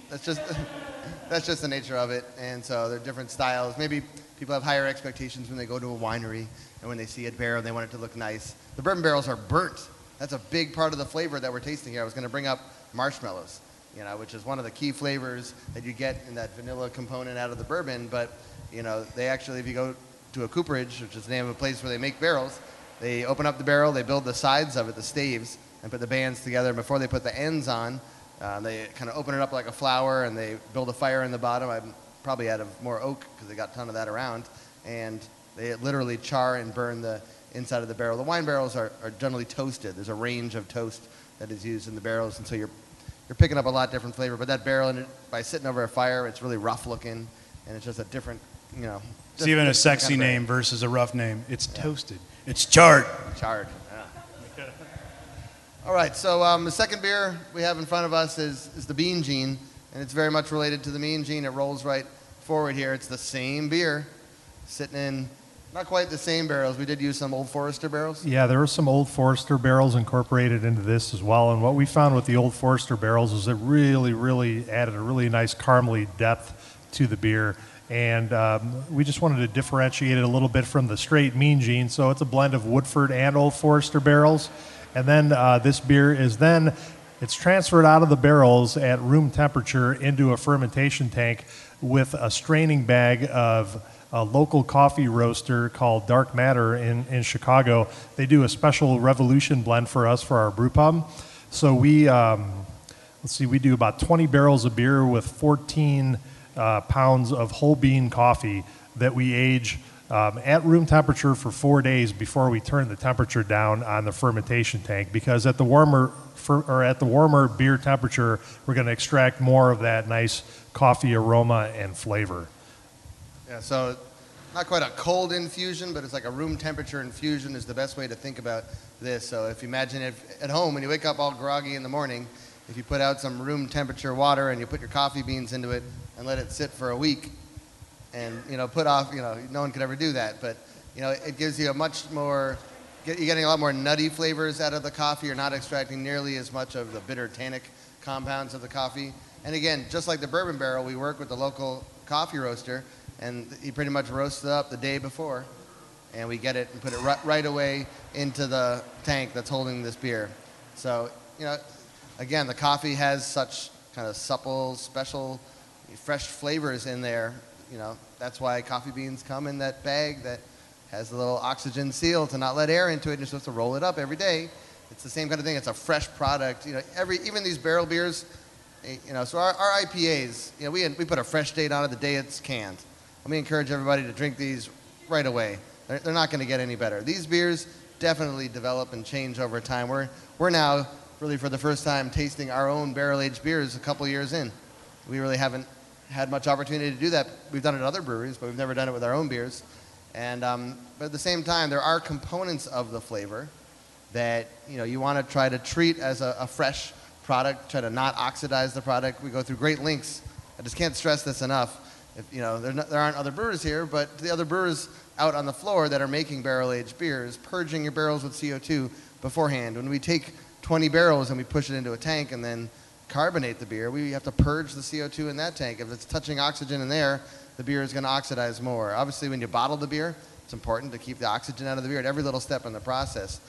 that's just, <laughs> that's just the nature of it. And so they're different styles. Maybe people have higher expectations when they go to a winery and when they see a barrel, they want it to look nice. The bourbon barrels are burnt. That's a big part of the flavor that we're tasting here. I was going to bring up marshmallows, you know, which is one of the key flavors that you get in that vanilla component out of the bourbon. But, you know, they actually, if you go to a cooperage, which is the name of a place where they make barrels, they open up the barrel, they build the sides of it, the staves, and put the bands together. Before they put the ends on, uh, they kind of open it up like a flower and they build a fire in the bottom. I'm probably out of more oak because they got a ton of that around. And they literally char and burn the inside of the barrel. The wine barrels are, are generally toasted. There's a range of toast that is used in the barrels, and so you're, you're picking up a lot different flavor. But that barrel, it, by sitting over a fire, it's really rough looking, and it's just a different, you know. It's even a sexy kind of name versus a rough name. It's toasted. It's charred. Charred. Yeah. <laughs> All right, so um, the second beer we have in front of us is, is the Bean Gene, and it's very much related to the Mean Gene. It rolls right forward here. It's the same beer, sitting in not quite the same barrels. We did use some Old Forester barrels. Yeah, there were some Old Forester barrels incorporated into this as well. And what we found with the Old Forester barrels is it really, really added a really nice caramely depth to the beer. And um, we just wanted to differentiate it a little bit from the straight Mean Gene. So it's a blend of Woodford and Old Forester barrels. And then uh, this beer is then it's transferred out of the barrels at room temperature into a fermentation tank with a straining bag of a local coffee roaster called Dark Matter in, in Chicago. They do a special Revolution blend for us for our brew pub. So we, um, let's see, we do about 20 barrels of beer with 14 uh, pounds of whole bean coffee that we age um, at room temperature for four days before we turn the temperature down on the fermentation tank. Because at the warmer fer- or at the warmer beer temperature, we're going to extract more of that nice coffee aroma and flavor. Yeah, so not quite a cold infusion, but it's like a room temperature infusion is the best way to think about this. So if you imagine if at home when you wake up all groggy in the morning, if you put out some room temperature water and you put your coffee beans into it and let it sit for a week, and you know put off, you know no one could ever do that, but you know it gives you a much more, you're getting a lot more nutty flavors out of the coffee. You're not extracting nearly as much of the bitter tannic compounds of the coffee. And again, just like the bourbon barrel, we work with the local coffee roaster, and he pretty much roasts it up the day before, and we get it and put it right, right away into the tank that's holding this beer. So, you know, again, the coffee has such kind of supple, special, fresh flavors in there. You know, that's why coffee beans come in that bag that has a little oxygen seal to not let air into it. You're supposed to roll it up every day. It's the same kind of thing. It's a fresh product. You know, every even these barrel beers, eh, you know, so our, our IPAs, you know, we, we put a fresh date on it the day it's canned. Let me encourage everybody to drink these right away. They're, they're not going to get any better. These beers definitely develop and change over time. We're, we're now, really for the first time, tasting our own barrel aged beers a couple years in. We really haven't had much opportunity to do that. We've done it at other breweries, but we've never done it with our own beers. And, um, but at the same time, there are components of the flavor that you know you want to try to treat as a, a fresh product, try to not oxidize the product. We go through great lengths. I just can't stress this enough. If, you know, there, there aren't other brewers here, but the other brewers out on the floor that are making barrel-aged beers, purging your barrels with CO2 beforehand. When we take 20 barrels and we push it into a tank and then carbonate the beer, we have to purge the CO2 in that tank. If it's touching oxygen in there, the beer is going to oxidize more. Obviously, when you bottle the beer, it's important to keep the oxygen out of the beer at every little step in the process.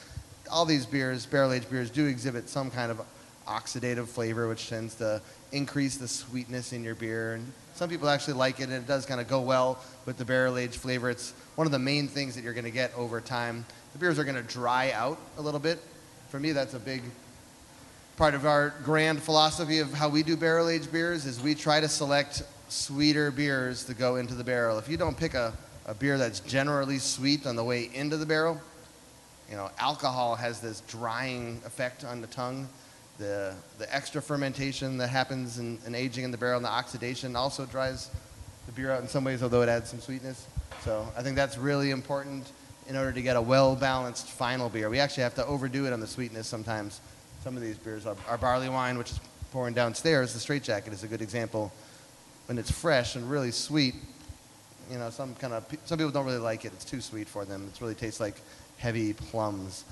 All these beers, barrel-aged beers, do exhibit some kind of oxidative flavor, which tends to increase the sweetness in your beer. And some people actually like it, and it does kind of go well with the barrel-aged flavor. It's one of the main things that you're going to get over time. The beers are going to dry out a little bit. For me, that's a big part of our grand philosophy of how we do barrel-aged beers is we try to select sweeter beers to go into the barrel. If you don't pick a, a beer that's generally sweet on the way into the barrel, you know, alcohol has this drying effect on the tongue. The, the extra fermentation that happens in, in aging in the barrel and the oxidation also dries the beer out in some ways, although it adds some sweetness. So I think that's really important in order to get a well-balanced final beer. We actually have to overdo it on the sweetness sometimes. Some of these beers, our, our barley wine, which is pouring downstairs, the straight jacket is a good example. When it's fresh and really sweet, you know, some kind of some people don't really like it. It's too sweet for them. It really tastes like heavy plums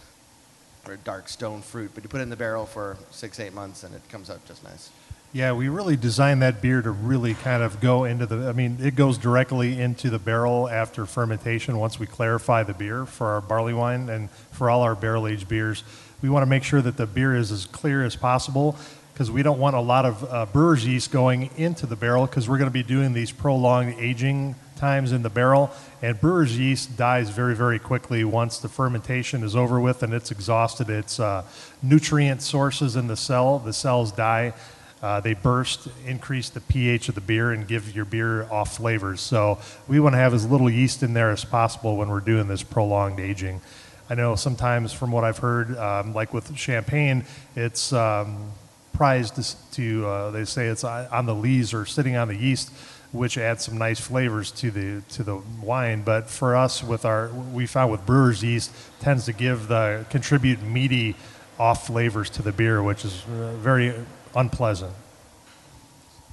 or dark stone fruit. But you put it in the barrel for six, eight months, and it comes out just nice. Yeah, we really designed that beer to really kind of go into the. I mean, it goes directly into the barrel after fermentation once we clarify the beer for our barley wine and for all our barrel aged beers. We want to make sure that the beer is as clear as possible because we don't want a lot of uh, brewer's yeast going into the barrel because we're going to be doing these prolonged aging times in the barrel. And brewer's yeast dies very, very quickly once the fermentation is over with and it's exhausted its uh, nutrient sources in the cell. The cells die. Uh, they burst, increase the pH of the beer, and give your beer off flavors. So we want to have as little yeast in there as possible when we're doing this prolonged aging. I know sometimes, from what I've heard, um, like with champagne, it's um, prized to, uh, they say it's on the lees or sitting on the yeast, which adds some nice flavors to the to the wine. But for us, with our we found with brewer's yeast tends to give the contribute meaty off flavors to the beer, which is uh, very unpleasant.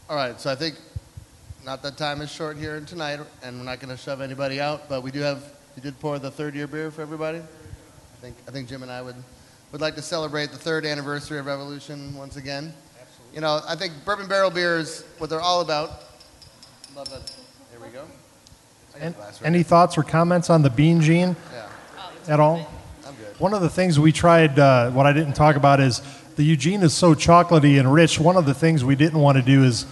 All right, so I think not that time is short here tonight, and we're not going to shove anybody out, but we do have, you did pour the third year beer for everybody? I think, I think Jim and I would, would like to celebrate the third anniversary of Revolution once again. Absolutely. You know, I think bourbon barrel beer is what they're all about. Love that. There we go. And, any thoughts or comments on the bean gene Yeah, at all? I'm good. One of the things we tried, uh, what I didn't talk about is the Eugene is so chocolatey and rich. One of the things we didn't want to do is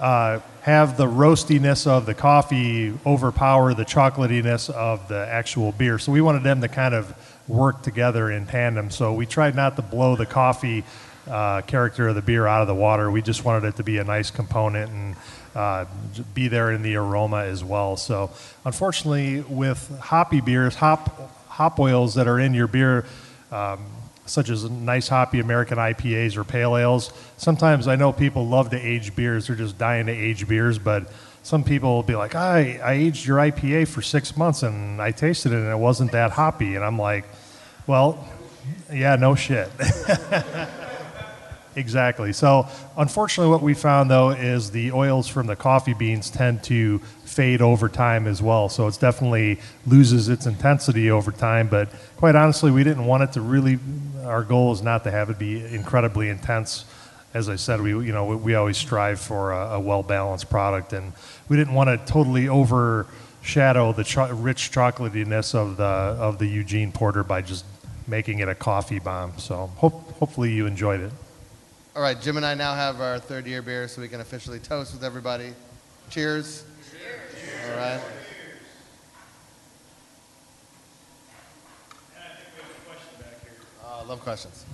uh, have the roastiness of the coffee overpower the chocolatiness of the actual beer. So we wanted them to kind of work together in tandem. So we tried not to blow the coffee uh, character of the beer out of the water. We just wanted it to be a nice component and uh, be there in the aroma as well. So unfortunately, with hoppy beers, hop hop oils that are in your beer. Um, such as nice hoppy American IPAs or pale ales. Sometimes I know people love to age beers; they're just dying to age beers. But some people will be like, "I I aged your IPA for six months and I tasted it and it wasn't that hoppy," and I'm like, "Well, yeah, no shit." <laughs> Exactly. So, unfortunately, what we found though is the oils from the coffee beans tend to fade over time as well. So, it definitely loses its intensity over time. But quite honestly, we didn't want it to really. Our goal is not to have it be incredibly intense. As I said, we you know we always strive for a, a well balanced product, and we didn't want to totally overshadow the cho- rich chocolatiness of the of the Eugene Porter by just making it a coffee bomb. So, hope, hopefully, you enjoyed it. All right, Jim and I now have our third year beer, so we can officially toast with everybody. Cheers. Cheers. All right. Oh, I love questions.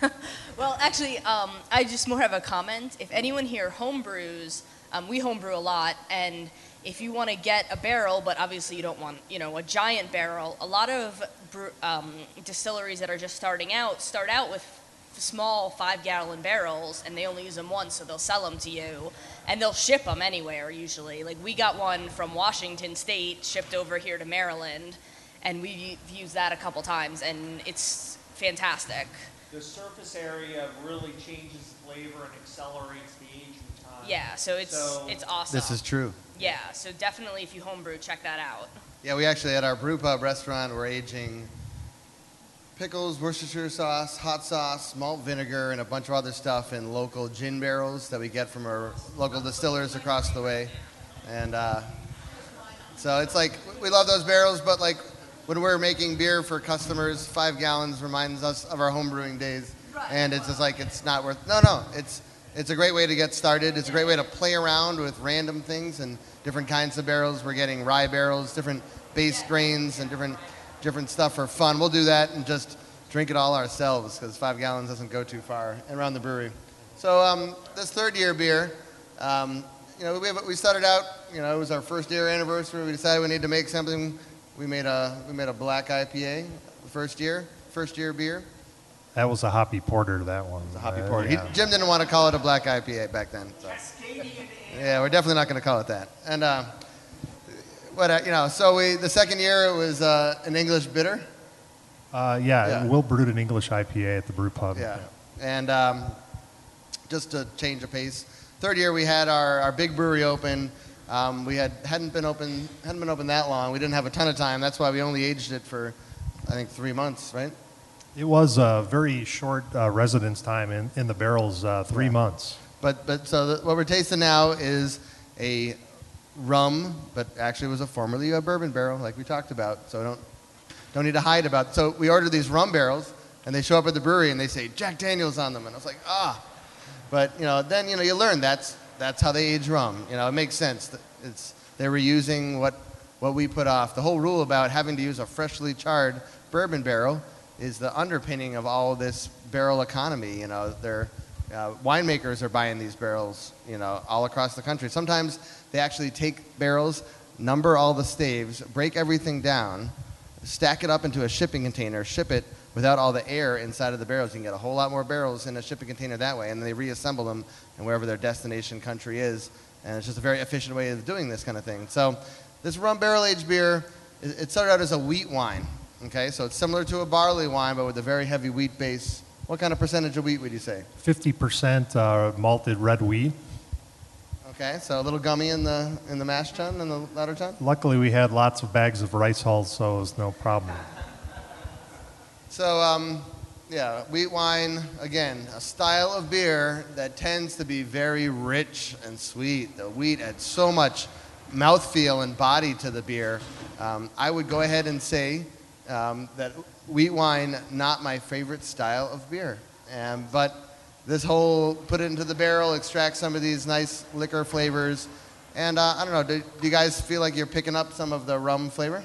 <laughs> Well, actually, um, I just more have a comment. If anyone here homebrews, um, we homebrew a lot, and if you want to get a barrel, but obviously you don't want, you know, a giant barrel, a lot of brew, um, distilleries that are just starting out start out with small five-gallon barrels, and they only use them once, so they'll sell them to you, and they'll ship them anywhere usually. Like we got one from Washington State shipped over here to Maryland, and we've used that a couple times, and it's fantastic. The surface area really changes flavor and accelerates the aging time. Yeah, so it's So- it's awesome. This is true. Yeah, so definitely if you homebrew, check that out. Yeah, we actually at our brew pub restaurant we're aging pickles, Worcestershire sauce, hot sauce, malt vinegar, and a bunch of other stuff in local gin barrels that we get from our local distillers across the way. And uh, so it's like we love those barrels, but like when we're making beer for customers, five gallons reminds us of our home brewing days, and it's just like it's not worth. No, no, it's it's a great way to get started. It's a great way to play around with random things and different kinds of barrels. We're getting rye barrels, different base grains, and different different stuff for fun. We'll do that and just drink it all ourselves because five gallons doesn't go too far around the brewery. So um, this third year beer, um, you know, we, have, we started out. You know, it was our first year anniversary. We decided we needed to make something. We made a we made a black IPA the first year, first year beer. That was a hoppy porter, that one. The hoppy Uh, porter. yeah. He, Jim didn't want to call it a black IPA back then. So. Yeah, we're definitely not going to call it that. And uh, what uh, you know, so we the second year it was uh, an English bitter. Uh, yeah, Yeah. Will brewed an English IPA at the brew pub. Yeah. And um, just to change the pace, third year we had our, our big brewery open. Um, we had hadn't been open hadn't been open that long. We didn't have a ton of time. That's why we only aged it for, I think, three months, right? It was a very short uh, residence time in, in the barrels, uh, three months. But but so the, what we're tasting now is a rum, but actually it was a formerly a bourbon barrel, like we talked about. So don't don't need to hide about. So we ordered these rum barrels, and they show up at the brewery, and they say Jack Daniels on them, and I was like, ah. But you know, then you know you learn that's that's how they age rum. You know, it makes sense. It's they were using what what we put off. The whole rule about having to use a freshly charred bourbon barrel is the underpinning of all this barrel economy. You know, they're uh, winemakers are buying these barrels, you know, all across the country. Sometimes they actually take barrels, number all the staves, break everything down, stack it up into a shipping container, ship it without all the air inside of the barrels. You can get a whole lot more barrels in a shipping container that way, and then they reassemble them in wherever their destination country is. And it's just a very efficient way of doing this kind of thing. So, this rum barrel aged beer, it started out as a wheat wine. Okay, so it's similar to a barley wine, but with a very heavy wheat base. What kind of percentage of wheat would you say? 50% uh, malted red wheat. Okay, so a little gummy in the in the mash tun and the lauter tun. Luckily, we had lots of bags of rice hulls, so it was no problem. So, um, yeah, wheat wine, again, a style of beer that tends to be very rich and sweet. The wheat adds so much mouthfeel and body to the beer. Um, I would go ahead and say um, that wheat wine, not my favorite style of beer. Um, but this whole put it into the barrel, extract some of these nice liquor flavors. And uh, I don't know, do, do you guys feel like you're picking up some of the rum flavor?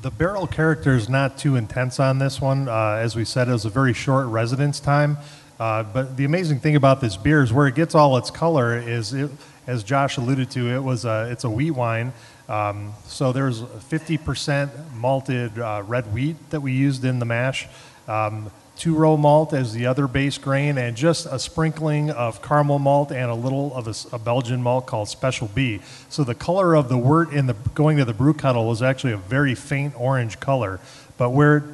The barrel character is not too intense on this one. Uh, as we said, it was a very short residence time. Uh, but the amazing thing about this beer is where it gets all its color is, it, as Josh alluded to, it was a, it's a wheat wine. Um, so there's 50% malted uh, red wheat that we used in the mash. Um, two row malt as the other base grain, and just a sprinkling of caramel malt and a little of a Belgian malt called Special B. So the color of the wort in the going to the brew kettle was actually a very faint orange color, but where it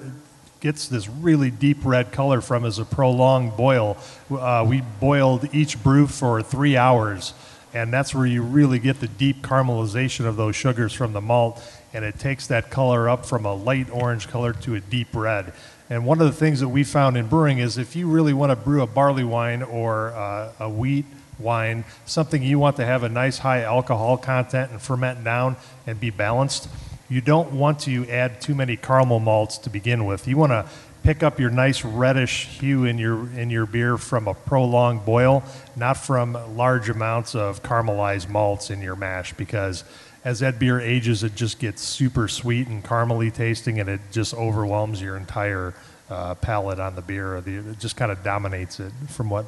gets this really deep red color from is a prolonged boil. Uh, we boiled each brew for three hours, and that's where you really get the deep caramelization of those sugars from the malt, and it takes that color up from a light orange color to a deep red. And one of the things that we found in brewing is if you really want to brew a barley wine or uh, a wheat wine, something you want to have a nice high alcohol content and ferment down and be balanced, you don't want to add too many caramel malts to begin with. You want to pick up your nice reddish hue in your in your beer from a prolonged boil, not from large amounts of caramelized malts in your mash because as that beer ages, it just gets super sweet and caramely tasting, and it just overwhelms your entire uh, palate on the beer. It just kind of dominates it from what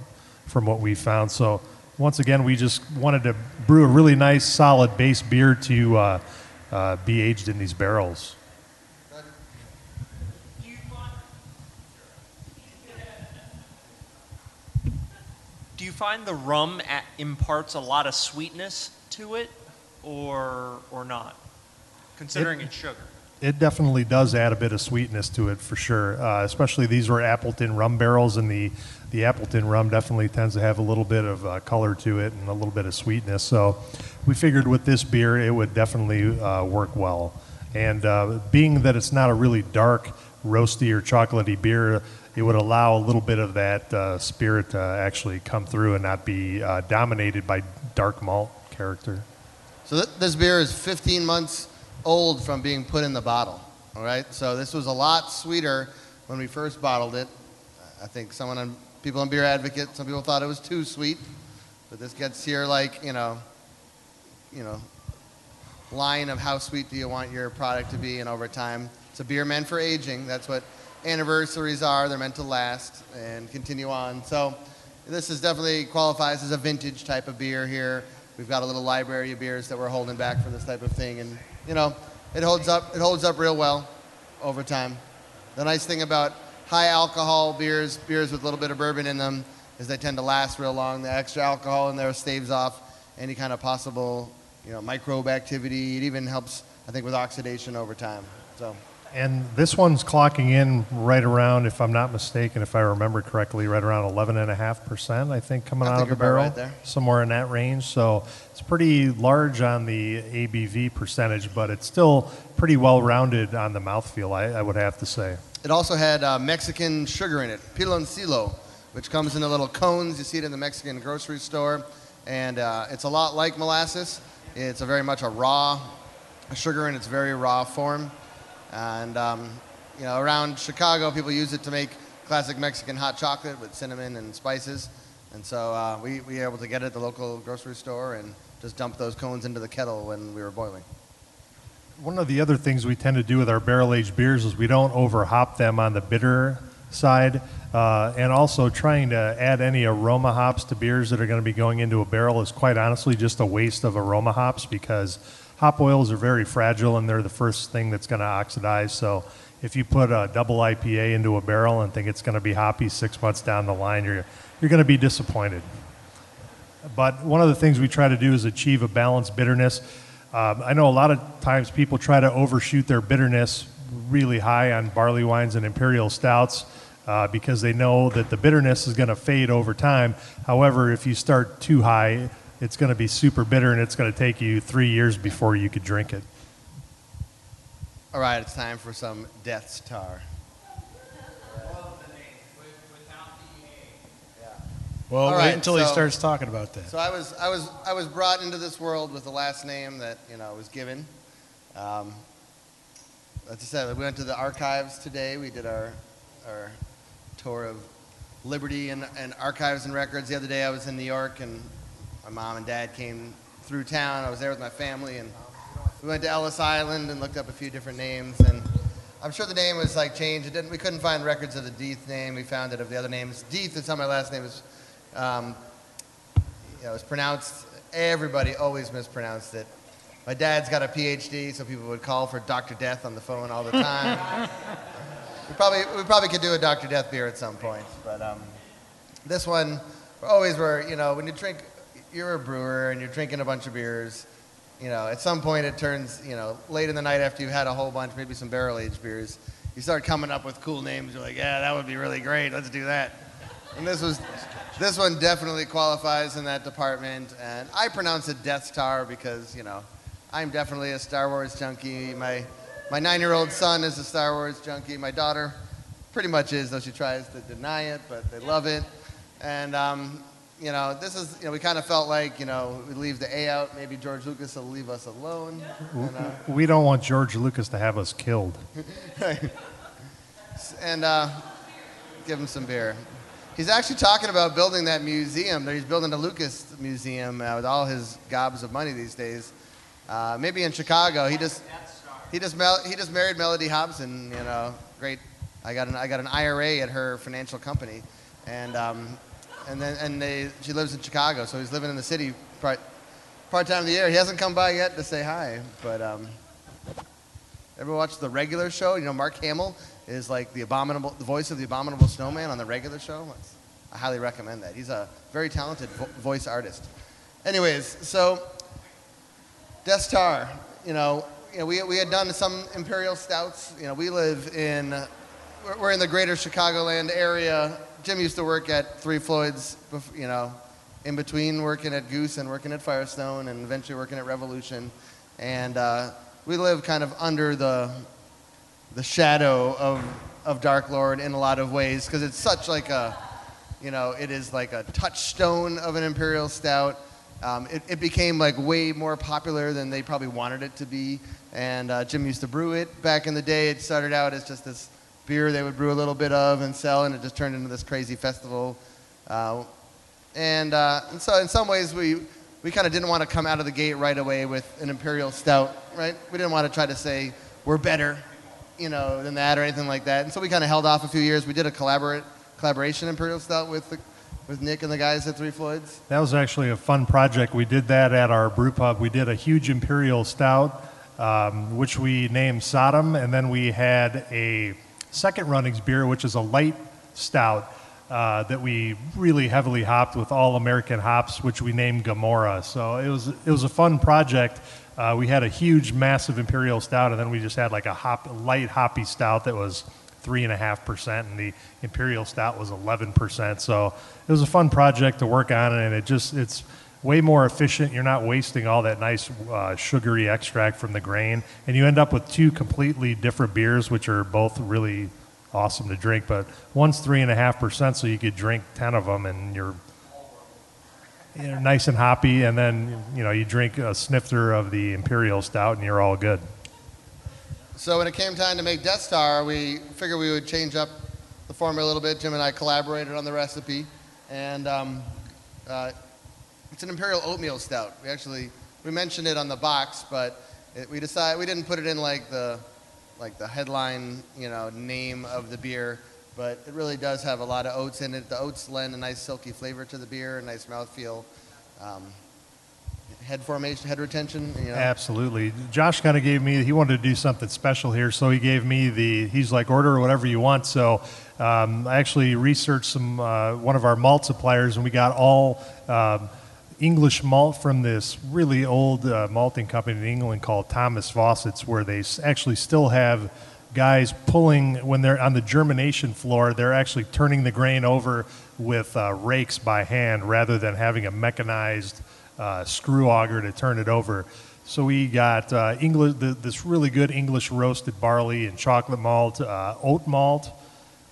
from what we found. So once again, we just wanted to brew a really nice, solid base beer to uh, uh, be aged in these barrels. Find the rum a imparts a lot of sweetness to it, or or not? Considering It- it's sugar. It definitely does add a bit of sweetness to it for sure. Uh, especially these were Appleton rum barrels, and the, the Appleton rum definitely tends to have a little bit of uh, color to it and a little bit of sweetness. So we figured with this beer it would definitely uh, work well. And uh, being that it's not a really dark, roasty or chocolatey beer, it would allow a little bit of that uh, spirit to actually come through and not be uh, dominated by dark malt character. So th- this beer is 15 months old from being put in the bottle. All right. So this was a lot sweeter when we first bottled it. I think someone on people on Beer Advocate, some people thought it was too sweet, but this gets here like you know, you know, line of how sweet do you want your product to be, and over time, it's a beer meant for aging. That's what anniversaries are. They're meant to last and continue on. So this is definitely qualifies as a vintage type of beer here. We've got a little library of beers that we're holding back for this type of thing, and you know, it holds up. It holds up real well over time. The nice thing about high alcohol beers, beers with a little bit of bourbon in them, is they tend to last real long. The extra alcohol in there staves off any kind of possible, you know, microbe activity. It even helps, I think, with oxidation over time. So. And this one's clocking in right around, if I'm not mistaken, if I remember correctly, right around 11.5%, I think, coming I out think of the barrel. right there. Somewhere in that range. So it's pretty large on the ABV percentage, but it's still pretty well rounded on the mouthfeel, I, I would have to say. It also had uh, Mexican sugar in it, piloncillo, which comes in the little cones. You see it in the Mexican grocery store. And uh, it's a lot like molasses. It's a very much a raw sugar in its very raw form. And, um, you know, around Chicago, people use it to make classic Mexican hot chocolate with cinnamon and spices. And so uh, we, we were able to get it at the local grocery store and just dump those cones into the kettle when we were boiling. One of the other things we tend to do with our barrel aged beers is we don't over hop them on the bitter side, uh, and also trying to add any aroma hops to beers that are going to be going into a barrel is quite honestly just a waste of aroma hops because hop oils are very fragile and they're the first thing that's going to oxidize. So if you put a double IPA into a barrel and think it's going to be hoppy six months down the line, you're you're going to be disappointed. But one of the things we try to do is achieve a balanced bitterness. Um, I know a lot of times people try to overshoot their bitterness really high on barley wines and imperial stouts uh, because they know that the bitterness is going to fade over time. However, if you start too high, it's going to be super bitter and it's going to take you three years before you could drink it. All right, it's time for some Deth's Tar. Well, All wait right, until he starts talking about that. So I was, I was, I was brought into this world with the last name that you know was given. Um, as I said, we went to the archives today. We did our, our tour of Liberty and, and archives and records. The other day I was in New York and my mom and dad came through town. I was there with my family and we went to Ellis Island and looked up a few different names and I'm sure the name was like changed. It didn't, we couldn't find records of the Deeth name. We found it of the other names. Deeth is how my last name is. Um, you know, pronounced. Everybody always mispronounced it. My dad's got a PhD, so people would call for Dr. Death on the phone all the time. we probably we probably could do a Dr. Death beer at some point, but um, this one always were. You know, when you drink, you're a brewer and you're drinking a bunch of beers. You know, at some point it turns. You know, late in the night after you've had a whole bunch, maybe some barrel aged beers, you start coming up with cool names. You're like, yeah, that would be really great. Let's do that. And this was, this one definitely qualifies in that department. And I pronounce it Death Star because, you know, I'm definitely a Star Wars junkie. My, my nine-year-old son is a Star Wars junkie. My daughter pretty much is, though she tries to deny it, but they love it. And, um, you know, this is, you know, we kind of felt like, you know, we leave the A out. Maybe George Lucas will leave us alone. And, uh, We don't want George Lucas to have us killed. <laughs> and uh, give him some beer. He's actually talking about building that museum. That he's building a Lucas museum uh, with all his gobs of money these days. Uh, maybe in Chicago, he just he just mel- he just married Mellody Hobson. You know, great. I got an I got an IRA at her financial company, and um, and then and they she lives in Chicago, so he's living in the city part part time of the year. He hasn't come by yet to say hi, but um, ever watch the regular show? You know, Mark Hamill is like the abominable the voice of the abominable snowman on the regular show. I highly recommend that. He's a very talented vo- voice artist. Anyways, so Deth's Tar, you know, you know, we, we had done some imperial stouts. You know, we live in, we're in the greater Chicagoland area. Jim used to work at Three Floyds, you know, in between working at Goose and working at Firestone and eventually working at Revolution. And uh, we live kind of under the, the shadow of, of Dark Lord in a lot of ways because it's such like a, you know, it is like a touchstone of an imperial stout. Um, it, it became like way more popular than they probably wanted it to be. And uh, Jim used to brew it back in the day. It started out as just this beer they would brew a little bit of and sell, and it just turned into this crazy festival. Uh, and, uh, and so, in some ways, we, we kind of didn't want to come out of the gate right away with an imperial stout, right? We didn't want to try to say we're better, you know, than that or anything like that. And so we kind of held off a few years. We did a collaborate collaboration imperial stout with the, with Nick and the guys at Three Floyds. That was actually a fun project. We did that at our brew pub. We did a huge imperial stout, um, which we named Sodom, and then we had a second runnings beer, which is a light stout uh, that we really heavily hopped with all American hops, which we named Gomorrah. So it was it was a fun project. Uh, we had a huge, massive imperial stout, and then we just had like a hop, light hoppy stout that was three and a half percent, and the imperial stout was eleven percent. So it was a fun project to work on, and it just it's way more efficient. You're not wasting all that nice uh, sugary extract from the grain, and you end up with two completely different beers, which are both really awesome to drink. But one's three and a half percent, so you could drink ten of them, and you're you know, nice and hoppy. And then you know you drink a snifter of the imperial stout, and you're all good. So when it came time to make Deth's Tar, we figured we would change up the formula a little bit. Jim and I collaborated on the recipe, and um, uh, it's an imperial oatmeal stout. We actually we mentioned it on the box, but it, we decided we didn't put it in like the like the headline you know name of the beer, but it really does have a lot of oats in it. The oats lend a nice silky flavor to the beer, a nice mouthfeel. Um, head formation, head retention. You know. Absolutely. Josh kind of gave me, he wanted to do something special here, so he gave me the, he's like, order whatever you want. So um, I actually researched some, uh, one of our malt suppliers, and we got all um, English malt from this really old uh, malting company in England called Thomas Fawcett's, where they actually still have guys pulling, when they're on the germination floor, they're actually turning the grain over with uh, rakes by hand rather than having a mechanized uh, screw auger to turn it over. So we got uh, English, this really good English roasted barley and chocolate malt, uh, oat malt,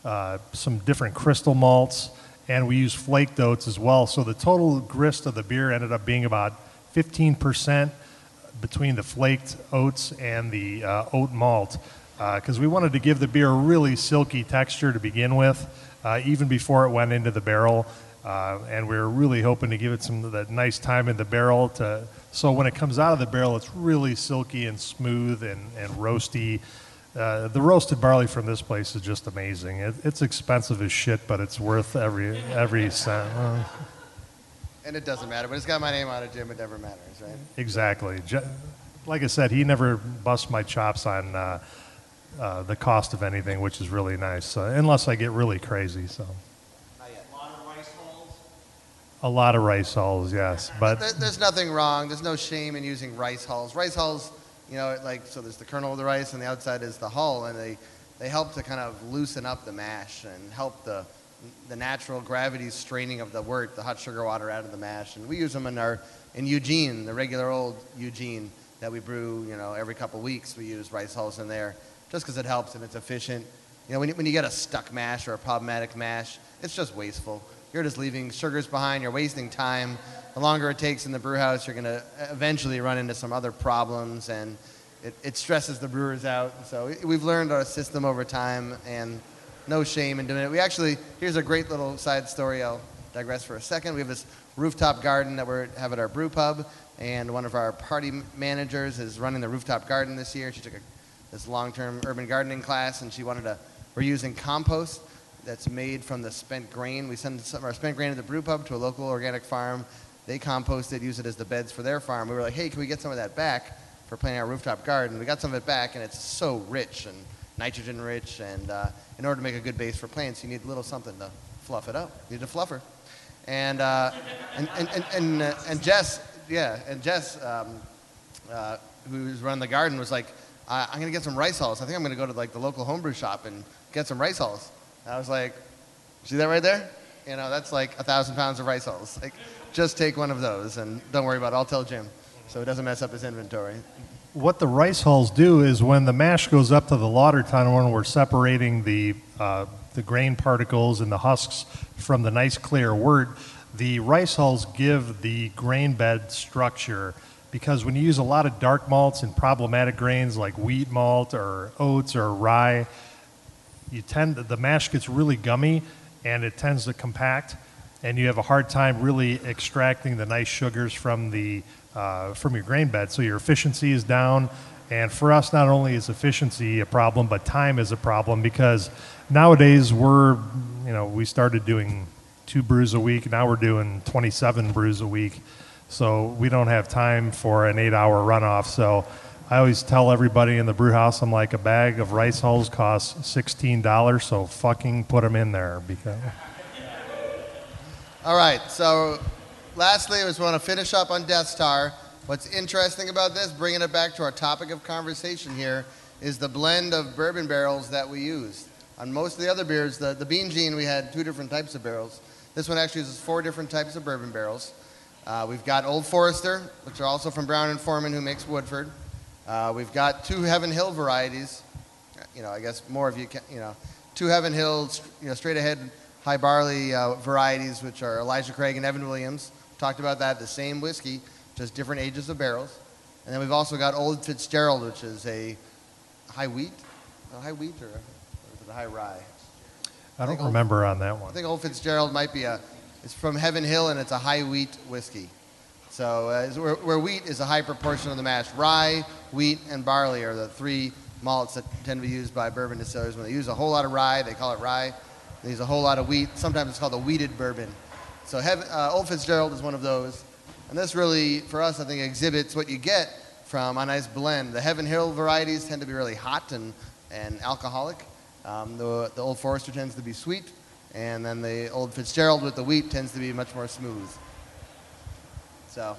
uh, some different crystal malts, and we use flaked oats as well. So the total grist of the beer ended up being about 15% between the flaked oats and the uh, oat malt because we wanted to give the beer a really silky texture to begin with, uh, even before it went into the barrel. Uh, and we are really hoping to give it some of that nice time in the barrel to so when it comes out of the barrel, it's really silky and smooth and, and roasty. Uh, the roasted barley from this place is just amazing. It, it's expensive as shit, but it's worth every every cent. Uh, And it doesn't matter, but it's got my name on it, Jim. It never matters, right? exactly. Ju- Like I said, he never busts my chops on uh, uh, the cost of anything, which is really nice. Uh, unless I get really crazy, so. A lot of rice hulls, yes, but there's nothing wrong. There's no shame in using rice hulls. Rice hulls, you know, like so. There's the kernel of the rice, and the outside is the hull, and they they help to kind of loosen up the mash and help the the natural gravity straining of the wort, the hot sugar water out of the mash. And we use them in our in Eugene, the regular old Eugene that we brew, you know, every couple weeks. We use rice hulls in there just because it helps and it's efficient. You know, when you, when you get a stuck mash or a problematic mash, it's just wasteful. You're just leaving sugars behind. You're wasting time. The longer it takes in the brew house, you're going to eventually run into some other problems, and it, it stresses the brewers out. So we've learned our system over time, and no shame in doing it. We actually, here's a great little side story. I'll digress for a second. We have this rooftop garden that we have at our brew pub. And one of our party managers is running the rooftop garden this year. She took a, this long-term urban gardening class, and she wanted to. We're using compost that's made from the spent grain. We send some our spent grain to the brew pub to a local organic farm. They compost it, use it as the beds for their farm. We were like, hey, can we get some of that back for planting our rooftop garden? We got some of it back, and it's so rich and nitrogen rich. And uh, in order to make a good base for plants, you need a little something to fluff it up. You need a fluffer. And, uh, and, and, and, and, uh, and Jess, yeah, and Jess, um, uh, who's running the garden, was like, I'm going to get some rice hulls. I think I'm going to go to like the local homebrew shop and get some rice hulls. I was like, see that right there? You know, that's like a thousand pounds of rice hulls. Like, just take one of those and don't worry about it. I'll tell Jim so it doesn't mess up his inventory. What the rice hulls do is when the mash goes up to the lauter tunnel when we're separating the, uh, the grain particles and the husks from the nice clear wort, the rice hulls give the grain bed structure because when you use a lot of dark malts and problematic grains like wheat malt or oats or rye, you tend the mash gets really gummy and it tends to compact and you have a hard time really extracting the nice sugars from the uh, from your grain bed. So your efficiency is down. And for us not only is efficiency a problem but time is a problem because nowadays we're you know we started doing two brews a week. Now we're doing 27 brews a week. So we don't have time for an eight hour runoff. So I always tell everybody in the brew house, I'm like, a bag of rice hulls costs $16, so fucking put them in there because. All right, so lastly, I just want to finish up on Deth's Tar. What's interesting about this, bringing it back to our topic of conversation here, is the blend of bourbon barrels that we use. On most of the other beers, the, the Bean Gene, we had two different types of barrels. This one actually uses four different types of bourbon barrels. Uh, we've got Old Forester, which are also from Brown and Forman, who makes Woodford. Uh, we've got two Heaven Hill varieties. You know, I guess more of you can, you know, two Heaven Hills, you know, straight ahead high barley uh, varieties, which are Elijah Craig and Evan Williams. Talked about that, the same whiskey, just different ages of barrels. And then we've also got Old Fitzgerald, which is a high wheat, a high wheat or, or a high rye? I don't think remember on that one. I think Old Fitzgerald might be a, it's from Heaven Hill and it's a high wheat whiskey. So uh, where, where wheat is a high proportion of the mash. Rye, wheat, and barley are the three malts that tend to be used by bourbon distillers. When they use a whole lot of rye, they call it rye. They use a whole lot of wheat. Sometimes it's called a wheated bourbon. So uh, Old Fitzgerald is one of those. And this really, for us, I think exhibits what you get from a nice blend. The Heaven Hill varieties tend to be really hot and, and alcoholic. Um, the, the Old Forester tends to be sweet. And then the Old Fitzgerald with the wheat tends to be much more smooth. So,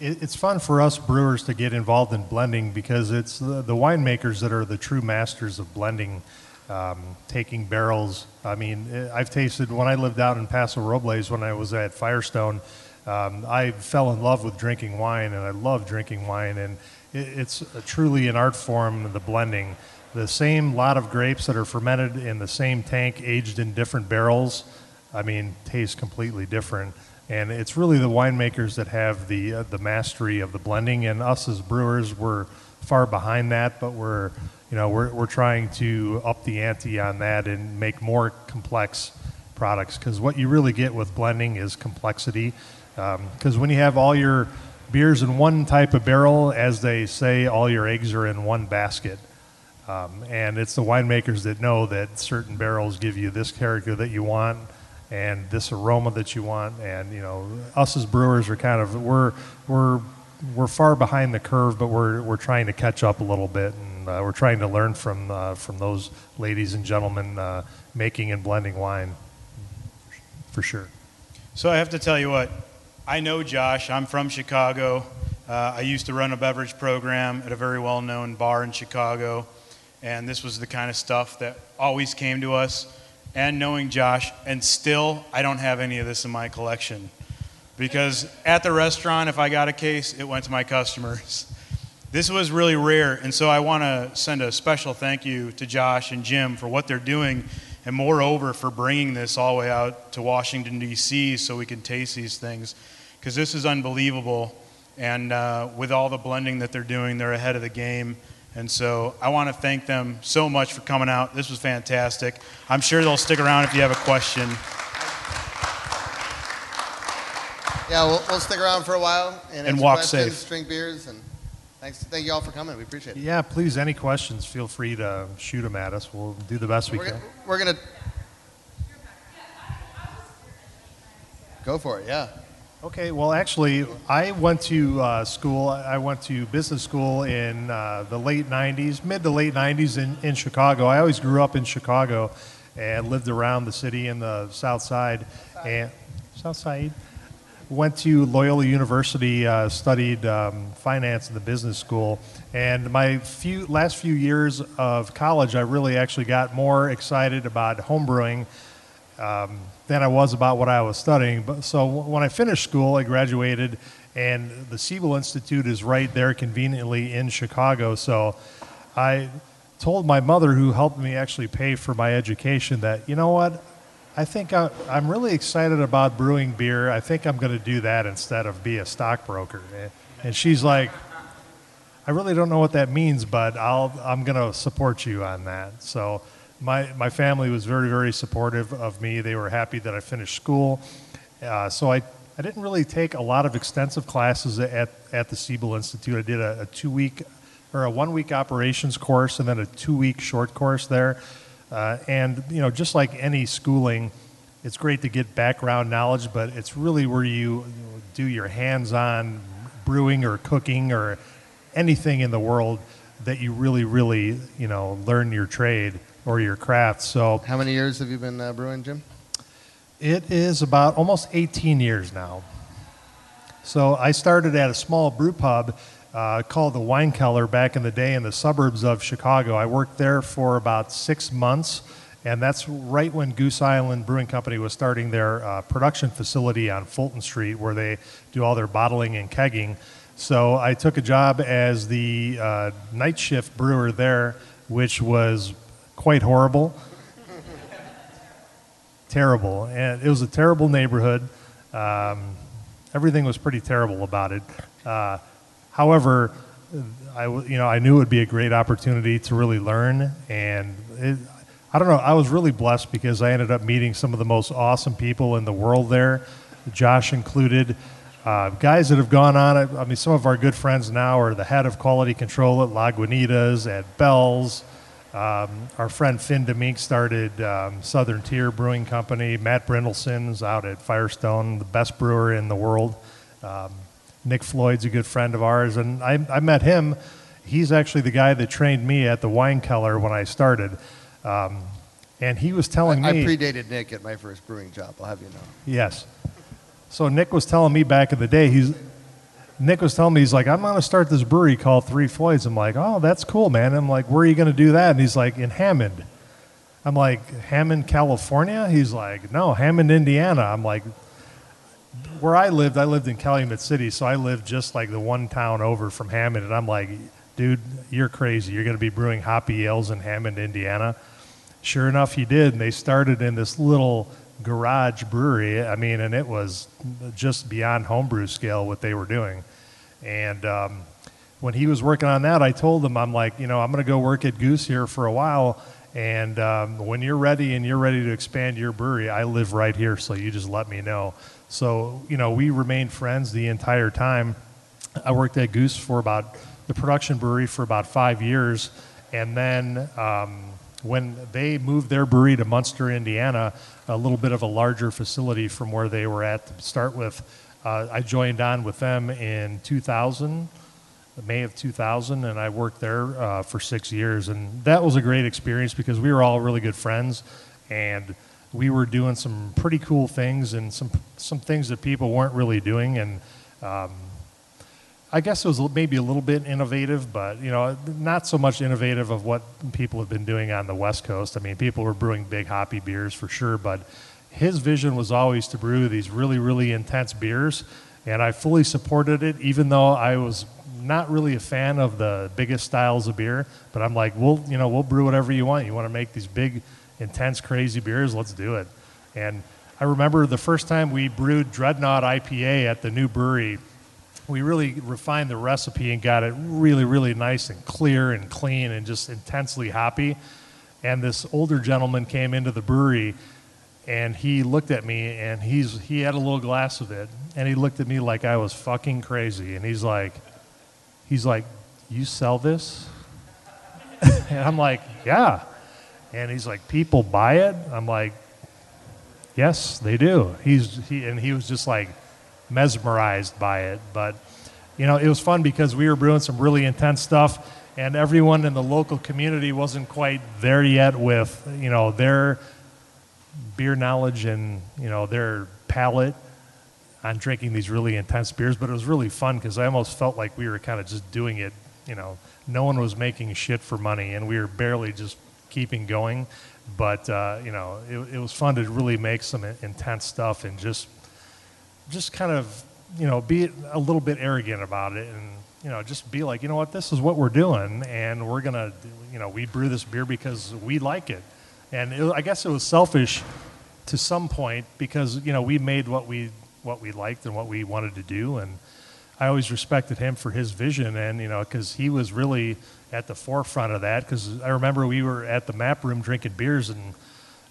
it's fun for us brewers to get involved in blending because it's the, the winemakers that are the true masters of blending, um, taking barrels. I mean, eh, I've tasted when I lived out in Paso Robles when I was at Firestone. Um, I fell in love with drinking wine, and I love drinking wine, and it, it's truly an art form. The blending, the same lot of grapes that are fermented in the same tank, aged in different barrels. I mean, tastes completely different. And it's really the winemakers that have the uh, the mastery of the blending, and us as brewers, we're far behind that, but we're you know we're we're trying to up the ante on that and make more complex products because what you really get with blending is complexity. Because when you have all your beers in one type of barrel, as they say, all your eggs are in one basket. Um, and it's the winemakers that know that certain barrels give you this character that you want and this aroma that you want. And you know, us as brewers are kind of we're we're we're far behind the curve, but we're we're trying to catch up a little bit, and uh, we're trying to learn from uh, from those ladies and gentlemen uh, making and blending wine, for sure. So I have to tell you what, I know Josh. I'm from Chicago. Uh, I used to run a beverage program at a very well known bar in Chicago. And this was the kind of stuff that always came to us. And knowing Josh, and still, I don't have any of this in my collection. Because at the restaurant, if I got a case, it went to my customers. This was really rare. And so I want to send a special thank you to Josh and Jim for what they're doing and moreover for bringing this all the way out to Washington, D.C. so we can taste these things because this is unbelievable. And uh, with all the blending that they're doing, they're ahead of the game. And so I want to thank them so much for coming out. This was fantastic. I'm sure they'll stick around if you have a question. Yeah, we'll, we'll stick around for a while and, And walk questions, safe. drink beers, and thanks. Thank you all for coming. We appreciate it. Yeah, please, any questions, feel free to shoot them at us. We'll do the best we We're, can. gonna- we're gonna go for it. Yeah. Okay, well, actually, I went to uh, school. I went to business school in uh, the late 90s, mid to late 90s in, in Chicago. I always grew up in Chicago and lived around the city in the south side. And, south side. Went to Loyola University, uh, studied um, finance in the business school. And my few last few years of college, I really actually got more excited about homebrewing um, than I was about what I was studying. But so when I finished school, I graduated, and the Siebel Institute is right there, conveniently in Chicago. So I told my mother, who helped me actually pay for my education, that you know what, I think I, I'm really excited about brewing beer. I think I'm going to do that instead of be a stockbroker. And she's like, I really don't know what that means, but I'll, I'm going to support you on that. So my, my family was very, very supportive of me. They were happy that I finished school. Uh, so I, I didn't really take a lot of extensive classes at, at the Siebel Institute. I did a, a two week or a one week operations course and then a two week short course there. Uh, and, you know, just like any schooling, it's great to get background knowledge, but it's really where you do your hands on brewing or cooking or anything in the world that you really, really, you know, learn your trade or your craft. So, How many years have you been uh, brewing, Jim? it is about almost 18 years now. So I started at a small brew pub uh, called the Wine Keller back in the day in the suburbs of Chicago. I worked there for about six months, and that's right when Goose Island Brewing Company was starting their uh, production facility on Fulton Street, where they do all their bottling and kegging. So I took a job as the uh, night shift brewer there, which was quite horrible <laughs> terrible, and it was a terrible neighborhood. Um, everything was pretty terrible about it. However, I you know I knew it would be a great opportunity to really learn, and it, I don't know. I was really blessed because I ended up meeting some of the most awesome people in the world there, Josh included. Uh, guys that have gone on, I, I mean, some of our good friends now are the head of quality control at Lagunitas, at Bell's. Um, our friend Phin DeMink started um, Southern Tier Brewing Company. Matt Brynildson's out at Firestone, the best brewer in the world. Um, Nick Floyd's a good friend of ours, and I, I met him. He's actually the guy that trained me at the Wine Keller when I started. Um, and he was telling I, I predated Nick at my first brewing job. I'll have you know. Yes. So Nick was telling me back in the day, he's Nick was telling me he's like, I'm gonna start this brewery called Three Floyds. I'm like, oh, that's cool, man. I'm like, where are you gonna do that? And he's like, in Hammond. I'm like, Hammond, California? He's like, no, Hammond, Indiana. I'm like, where I lived, I lived in Calumet City, so I lived just like the one town over from Hammond, and I'm like, dude, you're crazy. You're gonna be brewing hoppy ales in Hammond, Indiana. Sure enough, he did, and they started in this little garage brewery. I mean, and it was just beyond homebrew scale what they were doing. And um, when he was working on that, I told him, I'm like, you know, I'm going to go work at Goose here for a while. And um, when you're ready and you're ready to expand your brewery, I live right here, so you just let me know. So, you know, we remained friends the entire time. I worked at Goose for about the production brewery for about five years. And then um, when they moved their brewery to Munster, Indiana, a little bit of a larger facility from where they were at to start with, uh, I joined on with them in 2000, May of 2000, and I worked there uh, for six years. And that was a great experience because we were all really good friends, and we were doing some pretty cool things and some some things that people weren't really doing. And um, I guess it was maybe a little bit innovative, but you know, not so much innovative of what people have been doing on the West Coast. I mean, people were brewing big hoppy beers for sure, but his vision was always to brew these really, really intense beers, and I fully supported it, even though I was not really a fan of the biggest styles of beer. But I'm like, we'll, you know, we'll brew whatever you want. You want to make these big, intense, crazy beers? Let's do it. And I remember the first time we brewed Dreadnought IPA at the new brewery we really refined the recipe and got it really, really nice and clear and clean and just intensely hoppy. And this older gentleman came into the brewery and he looked at me and he's he had a little glass of it and he looked at me like I was fucking crazy and he's like he's like you sell this <laughs> and I'm like yeah and he's like people buy it? I'm like yes they do. He's he and he was just like mesmerized by it. But you know it was fun because we were brewing some really intense stuff and everyone in the local community wasn't quite there yet with you know their beer knowledge and you know their palate on drinking these really intense beers. But it was really fun because i almost felt like we were kind of just doing it you know. No one was making shit for money and we were barely just keeping going. But uh, you know it, it was fun to really make some intense stuff and just just kind of you know be a little bit arrogant about it and you know just be like you know what? This is what we're doing and we're gonna you know we brew this beer because we like it. And it, i guess it was selfish to some point because you know we made what we what we liked and what we wanted to do. And i always respected him for his vision and you know because he was really at the forefront of that because i remember we were at the map room drinking beers in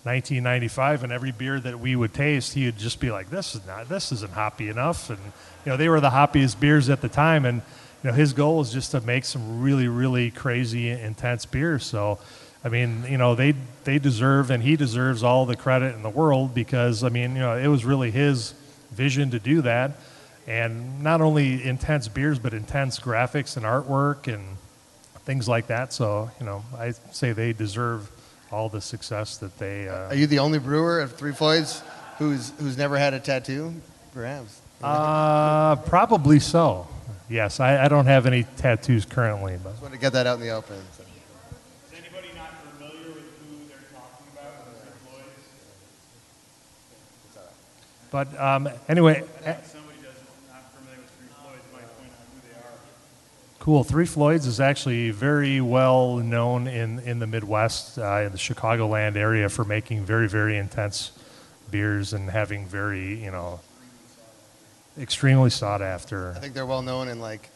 1995 and every beer that we would taste he would just be like this is not this isn't hoppy enough and you know they were the hoppiest beers at the time and you know his goal is just to make some really really crazy intense beers so I mean, you know, they they deserve and he deserves all the credit in the world because I mean, you know, it was really his vision to do that, and not only intense beers but intense graphics and artwork and things like that. So, you know, I say they deserve all the success that they. Uh, Are you the only brewer of Three Floyds who's who's never had a tattoo? Perhaps. uh, probably so. Yes, I, I don't have any tattoos currently, but Just want to get that out in the open. so. Is anybody not familiar with who they're talking about? but um, anyway. If somebody doesn't not familiar with Three Floyds, might point out who they are. Cool. Three Floyds is actually very well known in, in the Midwest, uh, in the Chicagoland area, for making very, very intense beers and having very, you know, extremely sought after. I think they're well known in like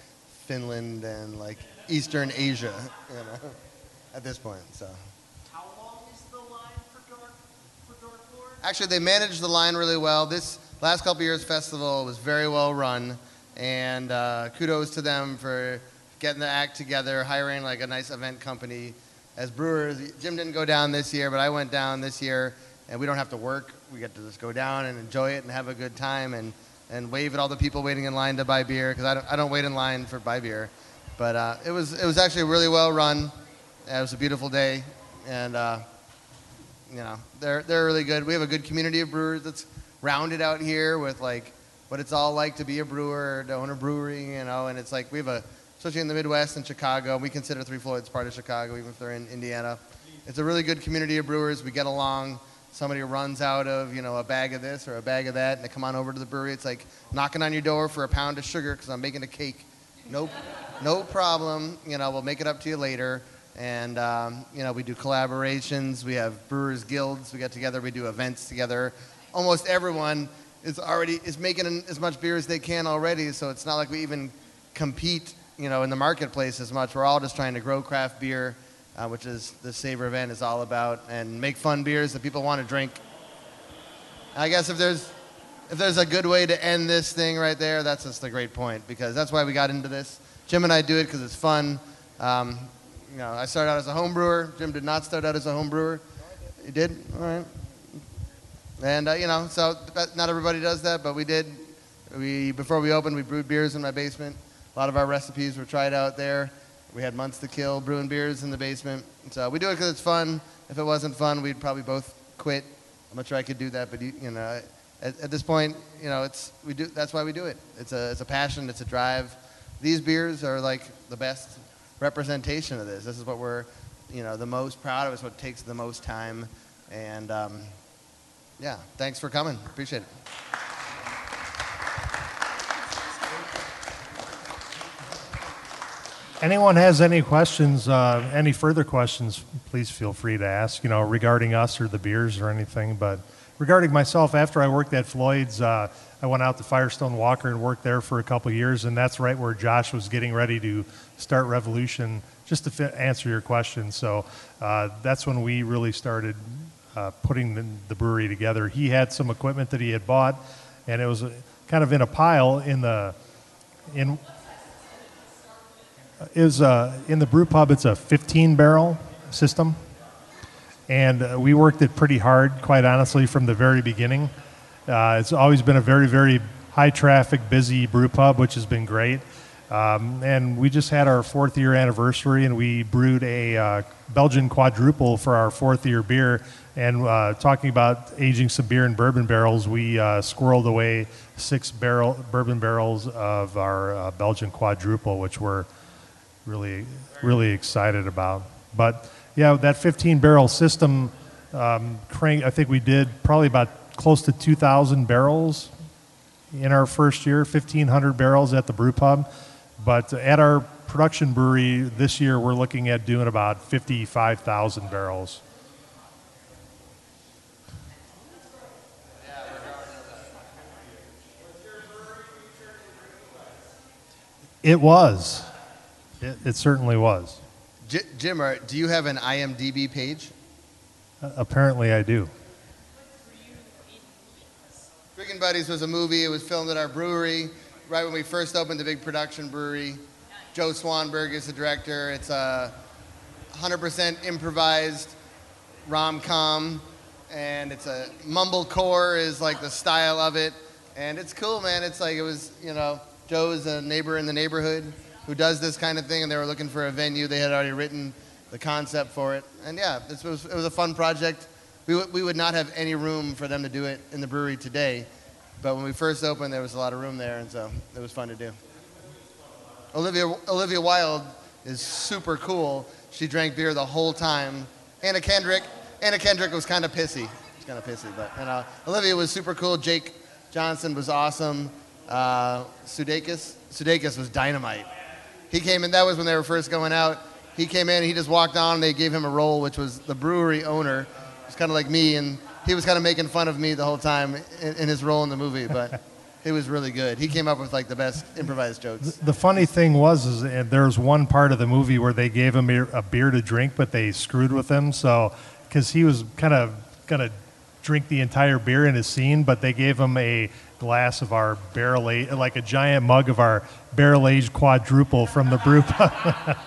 Finland and like Eastern Asia, you know, <laughs> at this point. So. How long is the line for Dark for Dark Lord? Actually, they managed the line really well. This last couple years festival was very well run, and uh, kudos to them for getting the act together, hiring like a nice event company. As brewers, Jim didn't go down this year, but I went down this year, and we don't have to work. We get to just go down and enjoy it and have a good time and, and wave at all the people waiting in line to buy beer because I don't, I don't wait in line for buy beer. But uh, it was it was actually really well run. It was a beautiful day, and uh, you know they're they're really good. We have a good community of brewers that's rounded out here with like what it's all like to be a brewer, to own a brewery, you know. And it's like we have a especially in the Midwest and Chicago. We consider Three Floyds part of Chicago, even if they're in Indiana. It's a really good community of brewers. We get along. Somebody runs out of you know a bag of this or a bag of that, and they come on over to the brewery. It's like knocking on your door for a pound of sugar because I'm making a cake. Nope, no problem. You know, we'll make it up to you later. And um, you know, we do collaborations. We have brewers guilds. We get together. We do events together. Almost everyone is already is making as much beer as they can already. So it's not like we even compete, you know, in the marketplace as much. We're all just trying to grow craft beer, uh, which is the Savor event is all about, and make fun beers that people want to drink. I guess if there's if there's a good way to end this thing right there, that's just a great point because that's why we got into this. Jim and I do it because it's fun. Um, you know, I started out as a home brewer. Jim did not start out as a home brewer. He did. All right. And uh, you know, so not everybody does that, but we did. We before we opened, we brewed beers in my basement. A lot of our recipes were tried out there. We had months to kill brewing beers in the basement. So we do it because it's fun. If it wasn't fun, we'd probably both quit. I'm not sure I could do that, but you, you know, at, at this point, you know, it's we do. That's why we do it. It's a it's a passion. It's a drive. These beers are like the best representation of this. This is what we're, you know, the most proud of. It's what takes the most time. And um, yeah, thanks for coming. Appreciate it. Anyone has any questions, uh, any further questions, please feel free to ask, you know, regarding us or the beers or anything. But regarding myself, after I worked at Floyd's, uh, I went out to Firestone Walker and worked there for a couple years, and that's right where Josh was getting ready to start Revolution. Just to fit, answer your question, so uh, that's when we really started uh, putting the, the brewery together. He had some equipment that he had bought, and it was uh, kind of in a pile in the in is uh, in the brew pub. It's a 15 barrel system, and uh, we worked it pretty hard, quite honestly, from the very beginning. Uh, it's always been a very, very high traffic, busy brew pub, which has been great. Um, and we just had our fourth year anniversary, and we brewed a uh, Belgian quadruple for our fourth year beer. And uh, talking about aging some beer in bourbon barrels, we uh, squirreled away six barrel bourbon barrels of our Belgian quadruple, which we're really, really excited about. But yeah, that 15 barrel system, um, crank, I think we did probably about close to 2,000 barrels in our first year, 1,500 barrels at the brew pub. But at our production brewery this year, we're looking at doing about 55,000 barrels. It was. It, it certainly was. J- Jim, are, do you have an IMDb page? Uh, apparently, I do. Drinking Buddies was a movie. It was filmed at our brewery right when we first opened the big production brewery. Joe Swanberg is the director. It's a 100% improvised rom com, and it's a mumblecore is like the style of it, and it's cool, man. It's like it was, you know, Joe's a neighbor in the neighborhood who does this kind of thing, and they were looking for a venue. They had already written the concept for it, and yeah, this was it was a fun project. We, w- we would not have any room for them to do it in the brewery today, but when we first opened, there was a lot of room there, and so it was fun to do. Olivia Olivia Wilde is super cool. She drank beer the whole time. Anna Kendrick, Anna Kendrick was kind of pissy. She's kind of pissy, but and uh, Olivia was super cool. Jake Johnson was awesome. Uh, Sudeikis, Sudeikis was dynamite. He came in. That was when they were first going out. He came in. He just walked on. And they gave him a role, which was the brewery owner. It's kind of like me, and he was kind of making fun of me the whole time in, in his role in the movie, but. <laughs> It was really good. He came up with like the best improvised jokes. The funny thing was, is uh, there was one part of the movie where they gave him a a beer to drink, but they screwed with him. So, because he was kind of gonna drink the entire beer in a scene, but they gave him a glass of our barrel like a giant mug of our barrel aged quadruple from the brew pub.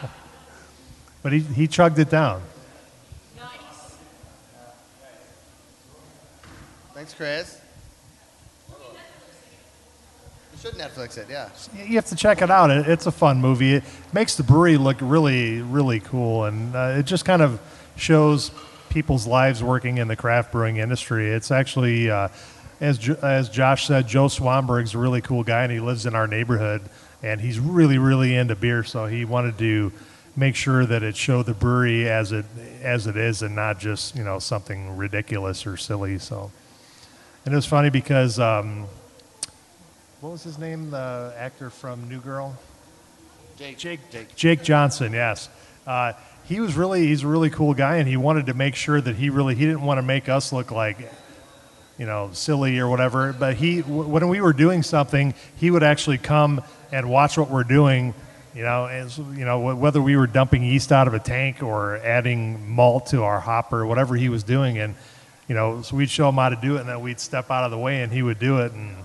<laughs> but he, he chugged it down. Nice. Thanks, Chris. You should Netflix it, yeah. You have to check it out. It, it's a fun movie. It makes the brewery look really, really cool, and uh, it just kind of shows people's lives working in the craft brewing industry. It's actually, uh, as Jo- as Josh said, Joe Swanberg's a really cool guy, and he lives in our neighborhood, and he's really, really into beer. So he wanted to make sure that it showed the brewery as it as it is, and not just you know something ridiculous or silly. So, and it was funny because. Um, what was his name? The actor from New Girl. Jake. Jake. Jake. Jake Johnson. Yes. Uh, he was really. He's a really cool guy, and he wanted to make sure that he really. He didn't want to make us look like, you know, silly or whatever. But he, when we were doing something, he would actually come and watch what we're doing. You know, as you know, wh- whether we were dumping yeast out of a tank or adding malt to our hopper, whatever he was doing, and you know, so we'd show him how to do it, and then we'd step out of the way, and he would do it, and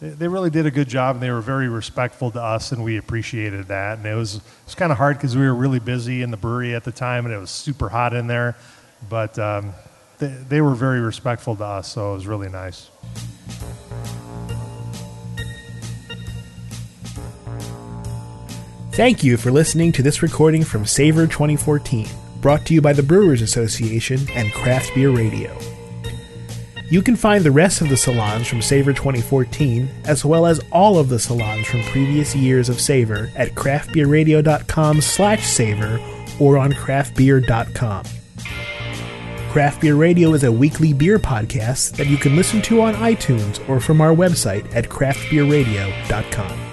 they really did a good job and they were very respectful to us and we appreciated that. And it was it was kind of hard because we were really busy in the brewery at the time and it was super hot in there. But um, they, they were very respectful to us so it was really nice. Thank you for listening to this recording from Savor 2014, brought to you by the Brewers Association and Craft Beer Radio. You can find the rest of the salons from Savor 2014, as well as all of the salons from previous years of Savor at craftbeerradio.com slash savor or on craftbeer.com. Craft Beer Radio is a weekly beer podcast that you can listen to on iTunes or from our website at craftbeerradio.com.